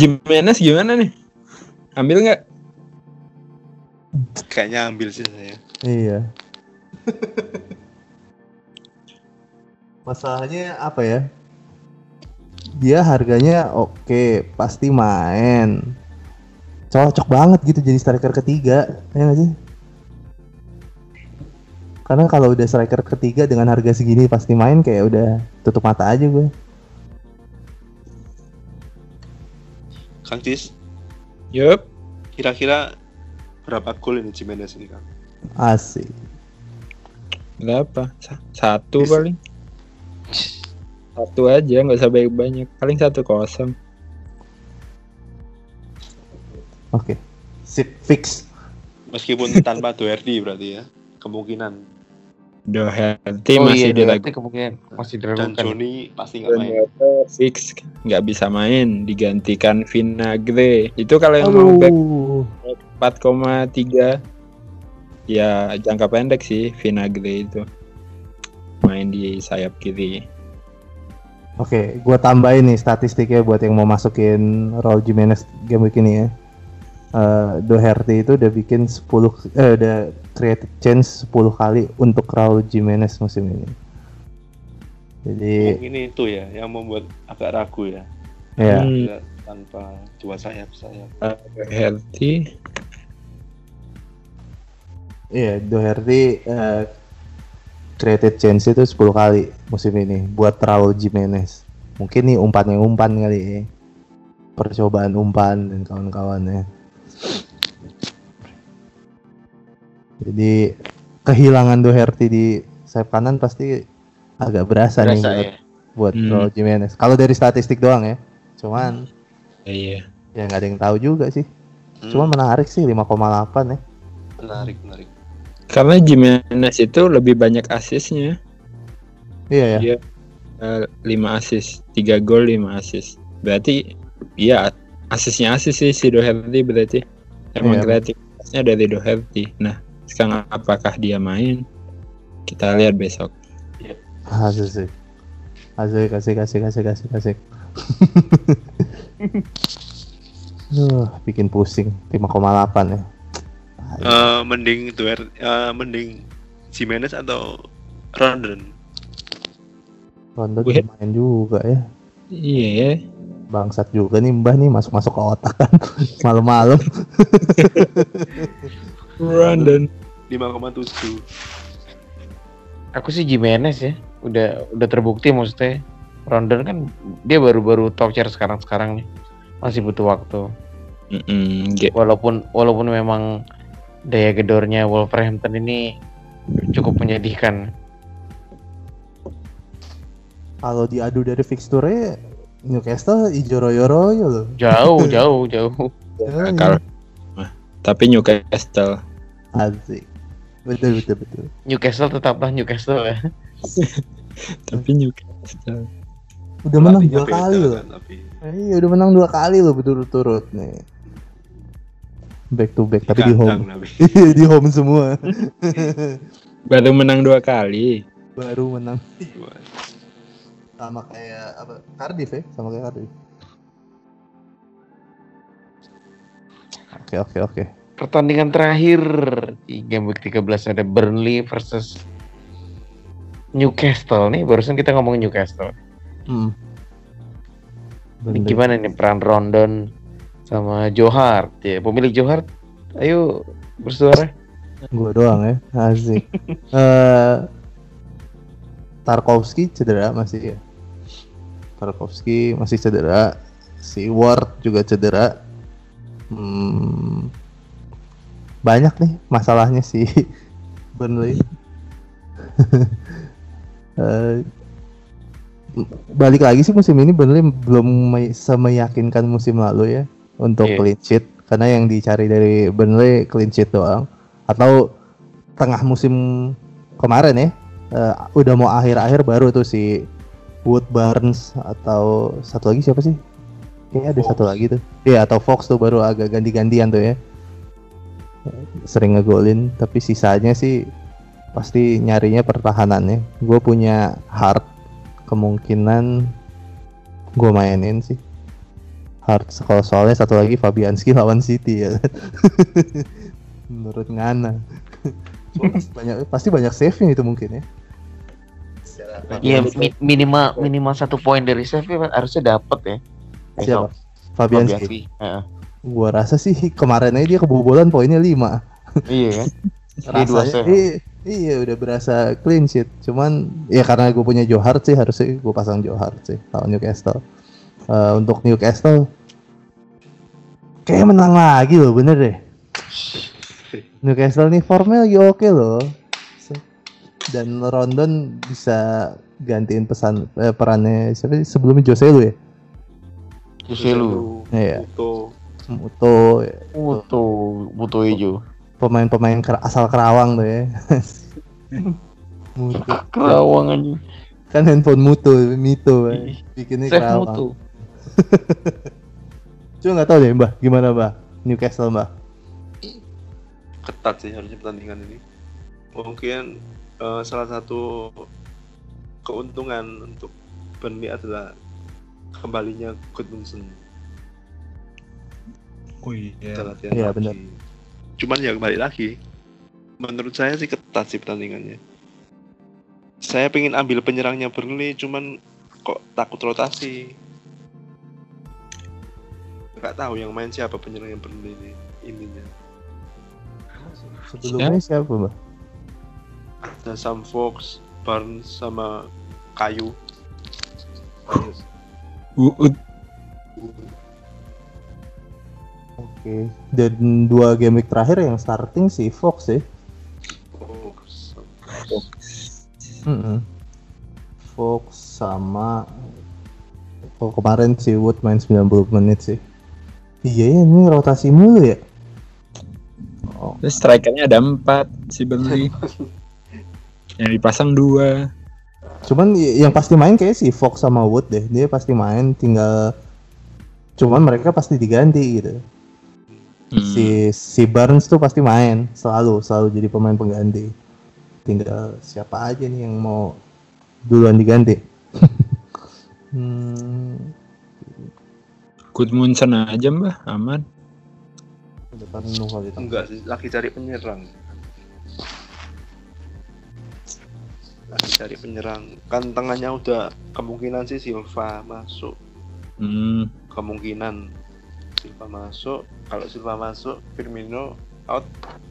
Jimenez gimana nih ambil nggak Kayaknya ambil sih saya. Iya. Masalahnya apa ya? Dia harganya oke, pasti main. Cocok banget gitu jadi striker ketiga, ya nggak sih? Karena kalau udah striker ketiga dengan harga segini pasti main kayak udah tutup mata aja gue. Kang Cis, Yup. kira-kira berapa gol ini Jimenez ini Kang? Asik. Berapa? Sa- Satu paling. Satu aja, nggak usah banyak-banyak. Paling satu kosong. Oke. Sip fix. Meskipun tanpa Doherty berarti ya. Kemungkinan. Doherty oh masih iya, diragukan. Kemungkinan masih Dan diragukan. Joni pasti nggak main. Ternyata fix nggak bisa main digantikan Vinagre itu kalau yang mau back Aduh. 4,3 ya jangka pendek sih Vinagre itu main di sayap kiri Oke, gua tambahin nih statistiknya buat yang mau masukin Raul Jimenez game week ini ya. Eh, Doherty itu udah bikin 10 eh udah created chance 10 kali untuk Raul Jimenez musim ini. Jadi Mungkin itu ya yang membuat agak ragu ya. ya Hmm. Tidak Tanpa dua sayap sayap. Doherty iya Doherty eh, created chance itu 10 kali musim ini buat Raul Jimenez. Mungkin nih umpannya umpan kali ya. Percobaan umpan dan kawan-kawannya. Jadi kehilangan Doherty di sayap kanan pasti agak berasa, nih Berasa buat, ya. buat Hmm. Raul Jimenez. Kalau dari statistik doang ya. Cuman iya ya nggak ada yang tahu juga sih. Hmm, Cuman menarik sih 5,8 ya. menarik menarik. Karena Jimenez itu lebih banyak asisnya Iya ya. Dia eh, 5 asis 3 gol 5 asis berarti iya asisnya asis sih si Doherty berarti emang Iya. kreativitasnya dari Doherty nah sekarang apakah dia main kita lihat besok Asik. Asik kasih kasih kasih kasih kasih. Duh, bikin pusing 5,8 ya. Eh, mending Doherty, eh, mending Jimenez atau Rondon? Rondo Gue- main juga ya. iya ya Bangsat juga nih Mbah nih masuk-masuk ke otak kan malam-malam. Brandon 5,7. Aku sih Jimenez ya. Udah udah terbukti maksudnya. Rondon kan dia baru-baru top chair sekarang-sekarang nih. Masih butuh waktu. Mm-mm, ge- Walaupun walaupun memang daya gedornya Wolverhampton ini cukup menyedihkan. Kalau diadu dari fixture Newcastle ijo royo-royo loh. Jauh, jauh, jauh. Ya, kalau tapi Newcastle Asik. Betul betul betul. Newcastle tetaplah Newcastle ya. tapi Newcastle Udah menang Pelatihnya dua kali loh. kan, tapi Eh, Iya udah menang dua kali loh betul-turut nih. Back to back tapi di home. tapi. di home semua. baru menang dua kali Baru menang sama kayak apa? Cardiff ya, sama kayak Cardiff. Oke oke oke. Pertandingan terakhir di game week 13 ada Burnley versus Newcastle nih. Barusan kita ngomong Newcastle. Hmm. Ini gimana nih peran Rondon sama Johar? Ya, pemilik Johar, ayo bersuara. Gua doang ya, asik. Eh Tarkovsky cedera masih ya. Tarkovsky masih cedera. Si Ward juga cedera. Hmm, banyak nih masalahnya si Burnley. Eh, balik lagi sih musim ini Burnley belum me- semeyakinkan musim lalu ya untuk Iya. clean sheet karena yang dicari dari Burnley clean sheet doang atau tengah musim kemarin ya eh, udah mau akhir-akhir baru tuh si Wood Barnes atau satu lagi siapa sih? Kayaknya ada Fox. satu lagi tuh. Iya atau Fox tuh baru agak ganti-gantian tuh ya. Sering ngegolin tapi sisanya sih pasti nyarinya pertahanannya. Gue punya Hart kemungkinan gue mainin sih. Hart kalau soalnya satu lagi Fabianski lawan City ya. Menurut Ngana. banyak pasti banyak saving itu mungkin ya. Iya mi- minimal minimal satu poin dari save ya, harusnya dapat ya. Siapa? Besok, Fabianski. Heeh. Gua rasa sih kemarin aja dia kebobolan poinnya 5. Iya kan. Dua Rasanya save. iya, iya udah berasa clean sheet. Cuman ya karena gue punya Joe Hart sih harusnya gue pasang Joe Hart sih lawan Newcastle. Eh, untuk Newcastle kayak menang lagi loh bener deh. Newcastle nih formnya lagi oke loh. Se- Dan Rondon bisa gantiin pesan eh, perannya siapa sih sebelumnya Joselu ya? Joselu. Iya. Itu Muto ya. Butuh hijau. pemain-pemain asal Kerawang tuh ya. Muto. Kerawang aja. kan handphone mutu mito eh. bikinnya kerawang mutu. cuma nggak tahu deh mbah gimana mbah Newcastle mbah ketat sih harusnya pertandingan ini. Mungkin eh, salah satu keuntungan untuk Burnley adalah kembalinya Goodmanson. Oh iya. Iya, benar. Cuman ya kembali lagi. Menurut saya sih ketat sih pertandingannya. Saya pengen ambil penyerangnya Burnley, cuman kok takut rotasi. Gak tahu yang main siapa penyerangnya Burnley ini intinya. sebelumnya siapa mbah Ada Sam Fox, Barnes sama Kayu. Uut. oke dan dua game week terakhir yang starting si Fox ya Fox. Mm-mm. Fox sama oh, kemarin si Wood main 90 menit sih iya ya ini rotasi mulu ya? Oh, Terus strikernya ada empat si Burnley. yang dipasang dua. cuman yang pasti main kayak si Fox sama Wood deh. Dia pasti main tinggal cuman mereka pasti diganti gitu. Hmm. si si Barnes tuh pasti main selalu selalu jadi pemain pengganti. Tinggal siapa aja nih yang mau duluan diganti. Hmm, Goodmanson aja mbah, aman. udah penuh kali itu Enggak sih, lagi cari penyerang. Lagi cari penyerang. Kan tengahnya udah kemungkinan sih Silva masuk. Hmm. Kemungkinan Silva masuk. Kalau Silva masuk, Firmino out.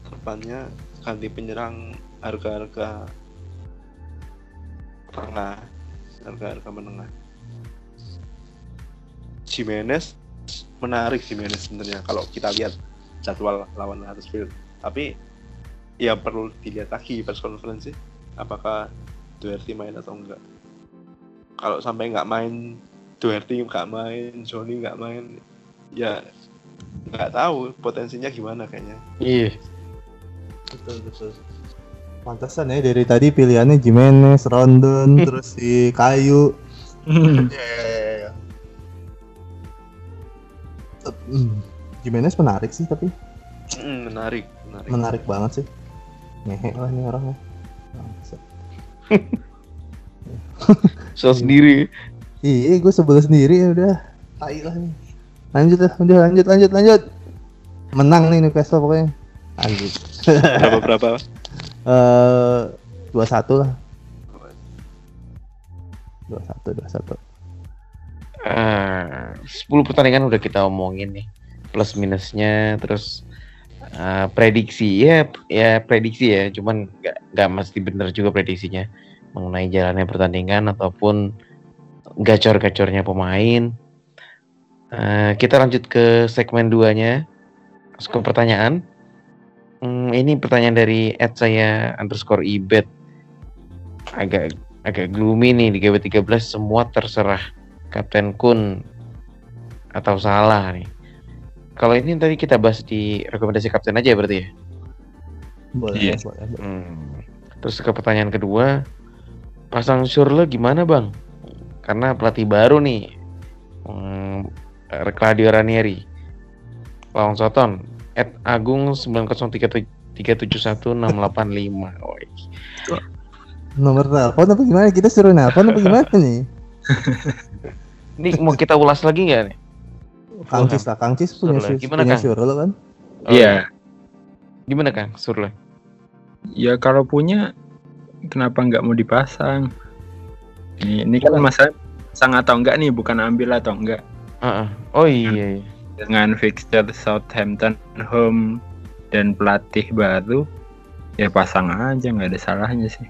Depannya ganti penyerang harga-harga tengah. Harga-harga menengah. Jimenez menarik Jimenez sebenarnya kalau kita lihat jadwal lawan Huddersfield. Tapi ya perlu dilihat lagi press conference sih. Apakah Doherty main atau enggak. Kalau sampai nggak main, Doherty nggak main, Johnny nggak main, ya nggak tahu potensinya gimana kayaknya. Iya. betul betul pantesan ya dari tadi pilihannya Jimenez, Rondon, terus si Kayu Hmm. Jimenez menarik sih tapi. Mm, menarik, menarik. Menarik banget sih. Ngehe lah ini orangnya. Soal sendiri. Iya, gue sebel sendiri ya udah. Tai lah nih. Lanjut lah, udah lanjut lanjut lanjut. Menang nih Newcastle pokoknya. Lanjut. berapa berapa? Uh, 21 lah. 21 21. Eh, sepuluh 10 pertandingan udah kita omongin nih. Plus minusnya terus uh, prediksi. Ya ya prediksi ya. Cuman nggak nggak mesti bener juga prediksinya. Mengenai jalannya pertandingan ataupun gacor-gacornya pemain. Uh, kita lanjut ke segmen duanya. Skor pertanyaan. Hmm, ini pertanyaan dari at saya underscore ibet. Agak agak gloomy nih di GW13 semua terserah. Kapten Kun atau salah nih. Kalau ini tadi kita bahas di rekomendasi kapten aja ya berarti ya. boleh Iya. boleh, boleh. Hmm. Terus ke pertanyaan kedua, pasang Surle gimana bang? Karena pelatih baru nih, hmm, Claudio Ranieri, lawan Soton, at Agung 903371685. Woi. nomor telepon apa gimana kita suruh nelpon apa gimana nih Ini mau kita ulas lagi nggak nih? Kang Cis lah Kang Cis punya. Sur- Gimana, punya Kang? Surle kan Oh, Iya. Gimana Kang? Surle? Ya kalau punya kenapa nggak mau dipasang? Ini, ini kan masalah pasang atau enggak nih, bukan ambil atau enggak. Heeh. Oh iya, iya. Dengan fixture Southampton home dan pelatih baru, ya pasang aja nggak ada salahnya sih.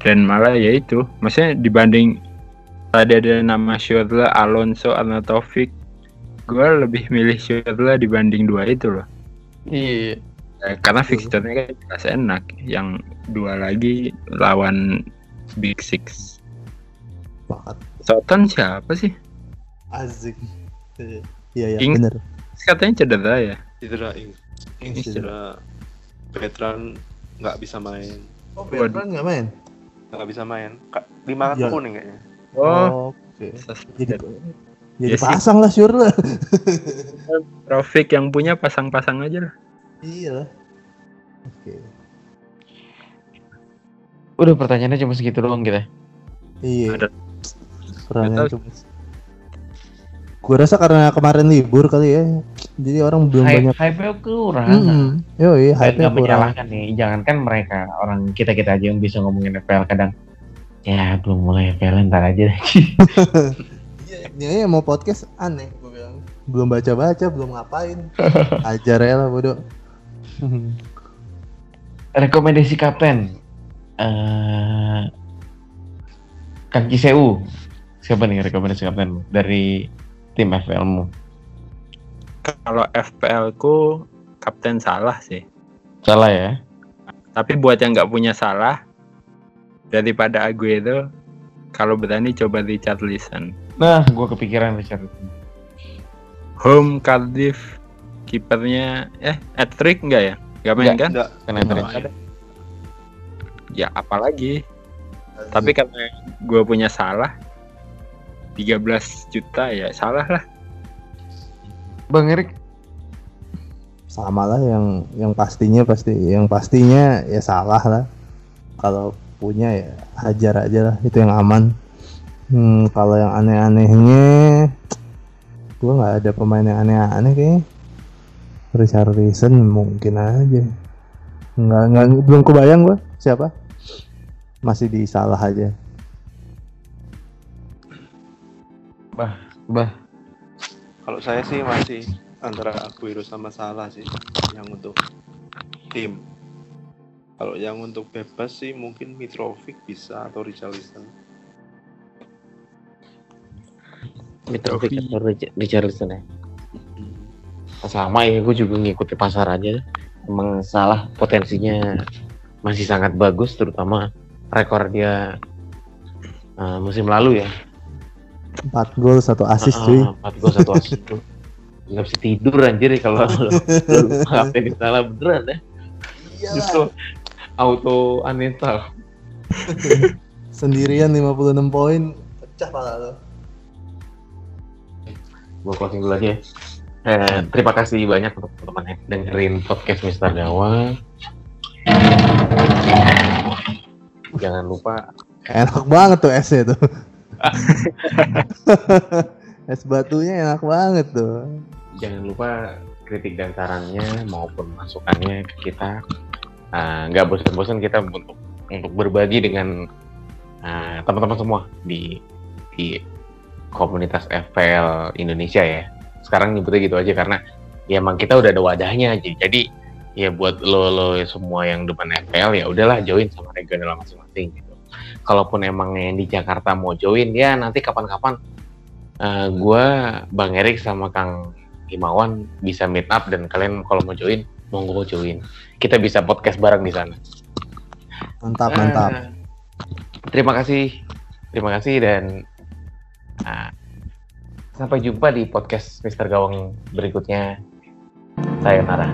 Dan malah ya itu, maksudnya dibanding tadi ada nama Schürrle, Alonso, atau Taufik, gue lebih milih Schürrle dibanding dua itu loh. Iya. Eh, karena fixturenya kan jelas enak. Yang dua lagi lawan Big Six. Soton siapa sih? Azik. Iya, iya, Ing- bener. Katanya cedera ya. cedera Ing Ing Ings cedera veteran nggak bisa main Oh, Bertrand nggak main? Nggak bisa main lima kartu Ya. kuning kayaknya Oh, Oke. sas- Jadi jadi Ya pasang lah sure lah. Taufik yang punya pasang-pasang aja lah. iya. Oke. Udah pertanyaannya cuma segitu doang kita. Iya. Ada- Perannya Nggak cuma. Gue rasa karena kemarin libur kali ya. Jadi orang belum Hype, banyak. hype-nya kurang. Hmm. Yo, iya, hype Nggak kurang. menyalahkan nih, jangankan mereka orang kita kita aja yang bisa ngomongin FPL kadang. Ya belum mulai FPL ntar aja deh. Iya, ini mau podcast aneh gue bilang. Belum baca-baca, belum ngapain. Ajar ya lah bodoh. Rekomendasi kapten. Eh Kang Kiseu. Siapa nih rekomendasi kapten dari tim FPL-mu? Kalau FPL ku kapten salah sih. Salah ya? Tapi buat yang nggak punya salah daripada Aguero, kalau berani coba Richard Listen. Nah, gua kepikiran Richard. Home Cardiff kipernya eh Ettrick enggak ya? Enggak main Nggak. kan? enggak Karena Nggak Ettrick. main. Ya apalagi. Tapi karena gue punya salah 13 juta ya salah lah. Bang Erik, sama lah yang yang pastinya pasti yang pastinya ya salah lah. Kalau punya ya hajar aja lah itu yang aman. Hmm, kalau yang aneh-anehnya gua nggak ada pemain yang aneh-aneh kayaknya. Richarlison mungkin aja. Nggak nggak belum kebayang gua siapa. Masih di salah aja bah, kalau saya sih masih antara Aguero sama Salah sih yang untuk tim kalau yang untuk bebas sih mungkin Mitrovic bisa atau Richarlison Mitrovic atau Rich- Richarlison ya? Sama ya, gue juga ngikuti pasar aja. Emang salah potensinya masih sangat bagus, terutama rekor dia eh, musim lalu ya. 4 gol satu assist cuy Ah, Empat gol satu assist tuh. Nggak bisa tidur anjir kalau apa yang salah beneran ya. Justru auto uninstall. sendirian 56 poin pecah pala lo Gue closing dulu aja. ya. Eh, terima kasih banyak untuk teman-teman yang dengerin podcast Mister Gawang. Jangan lupa Enak banget tuh esnya tuh. es batunya enak banget tuh. jangan lupa kritik dan sarannya maupun masukannya ke kita. Ah, nggak bosan-bosan kita untuk untuk berbagi dengan ah, teman-teman semua di di komunitas FPL Indonesia ya. Sekarang nyebutnya gitu aja karena ya emang kita udah ada wadahnya. Aja jadi ya buat lo lo semua yang depan FPL ya udahlah join sama regional masing-masing kalaupun emang yang di Jakarta mau join ya nanti kapan-kapan eh, gua Bang Erik sama Kang Himawan bisa meet up dan kalian kalau mau join monggo join. Kita bisa podcast bareng di sana. Mantap, mantap. Ah, terima kasih. Terima kasih dan ah, sampai jumpa di podcast Mister Gawang berikutnya. Sayonara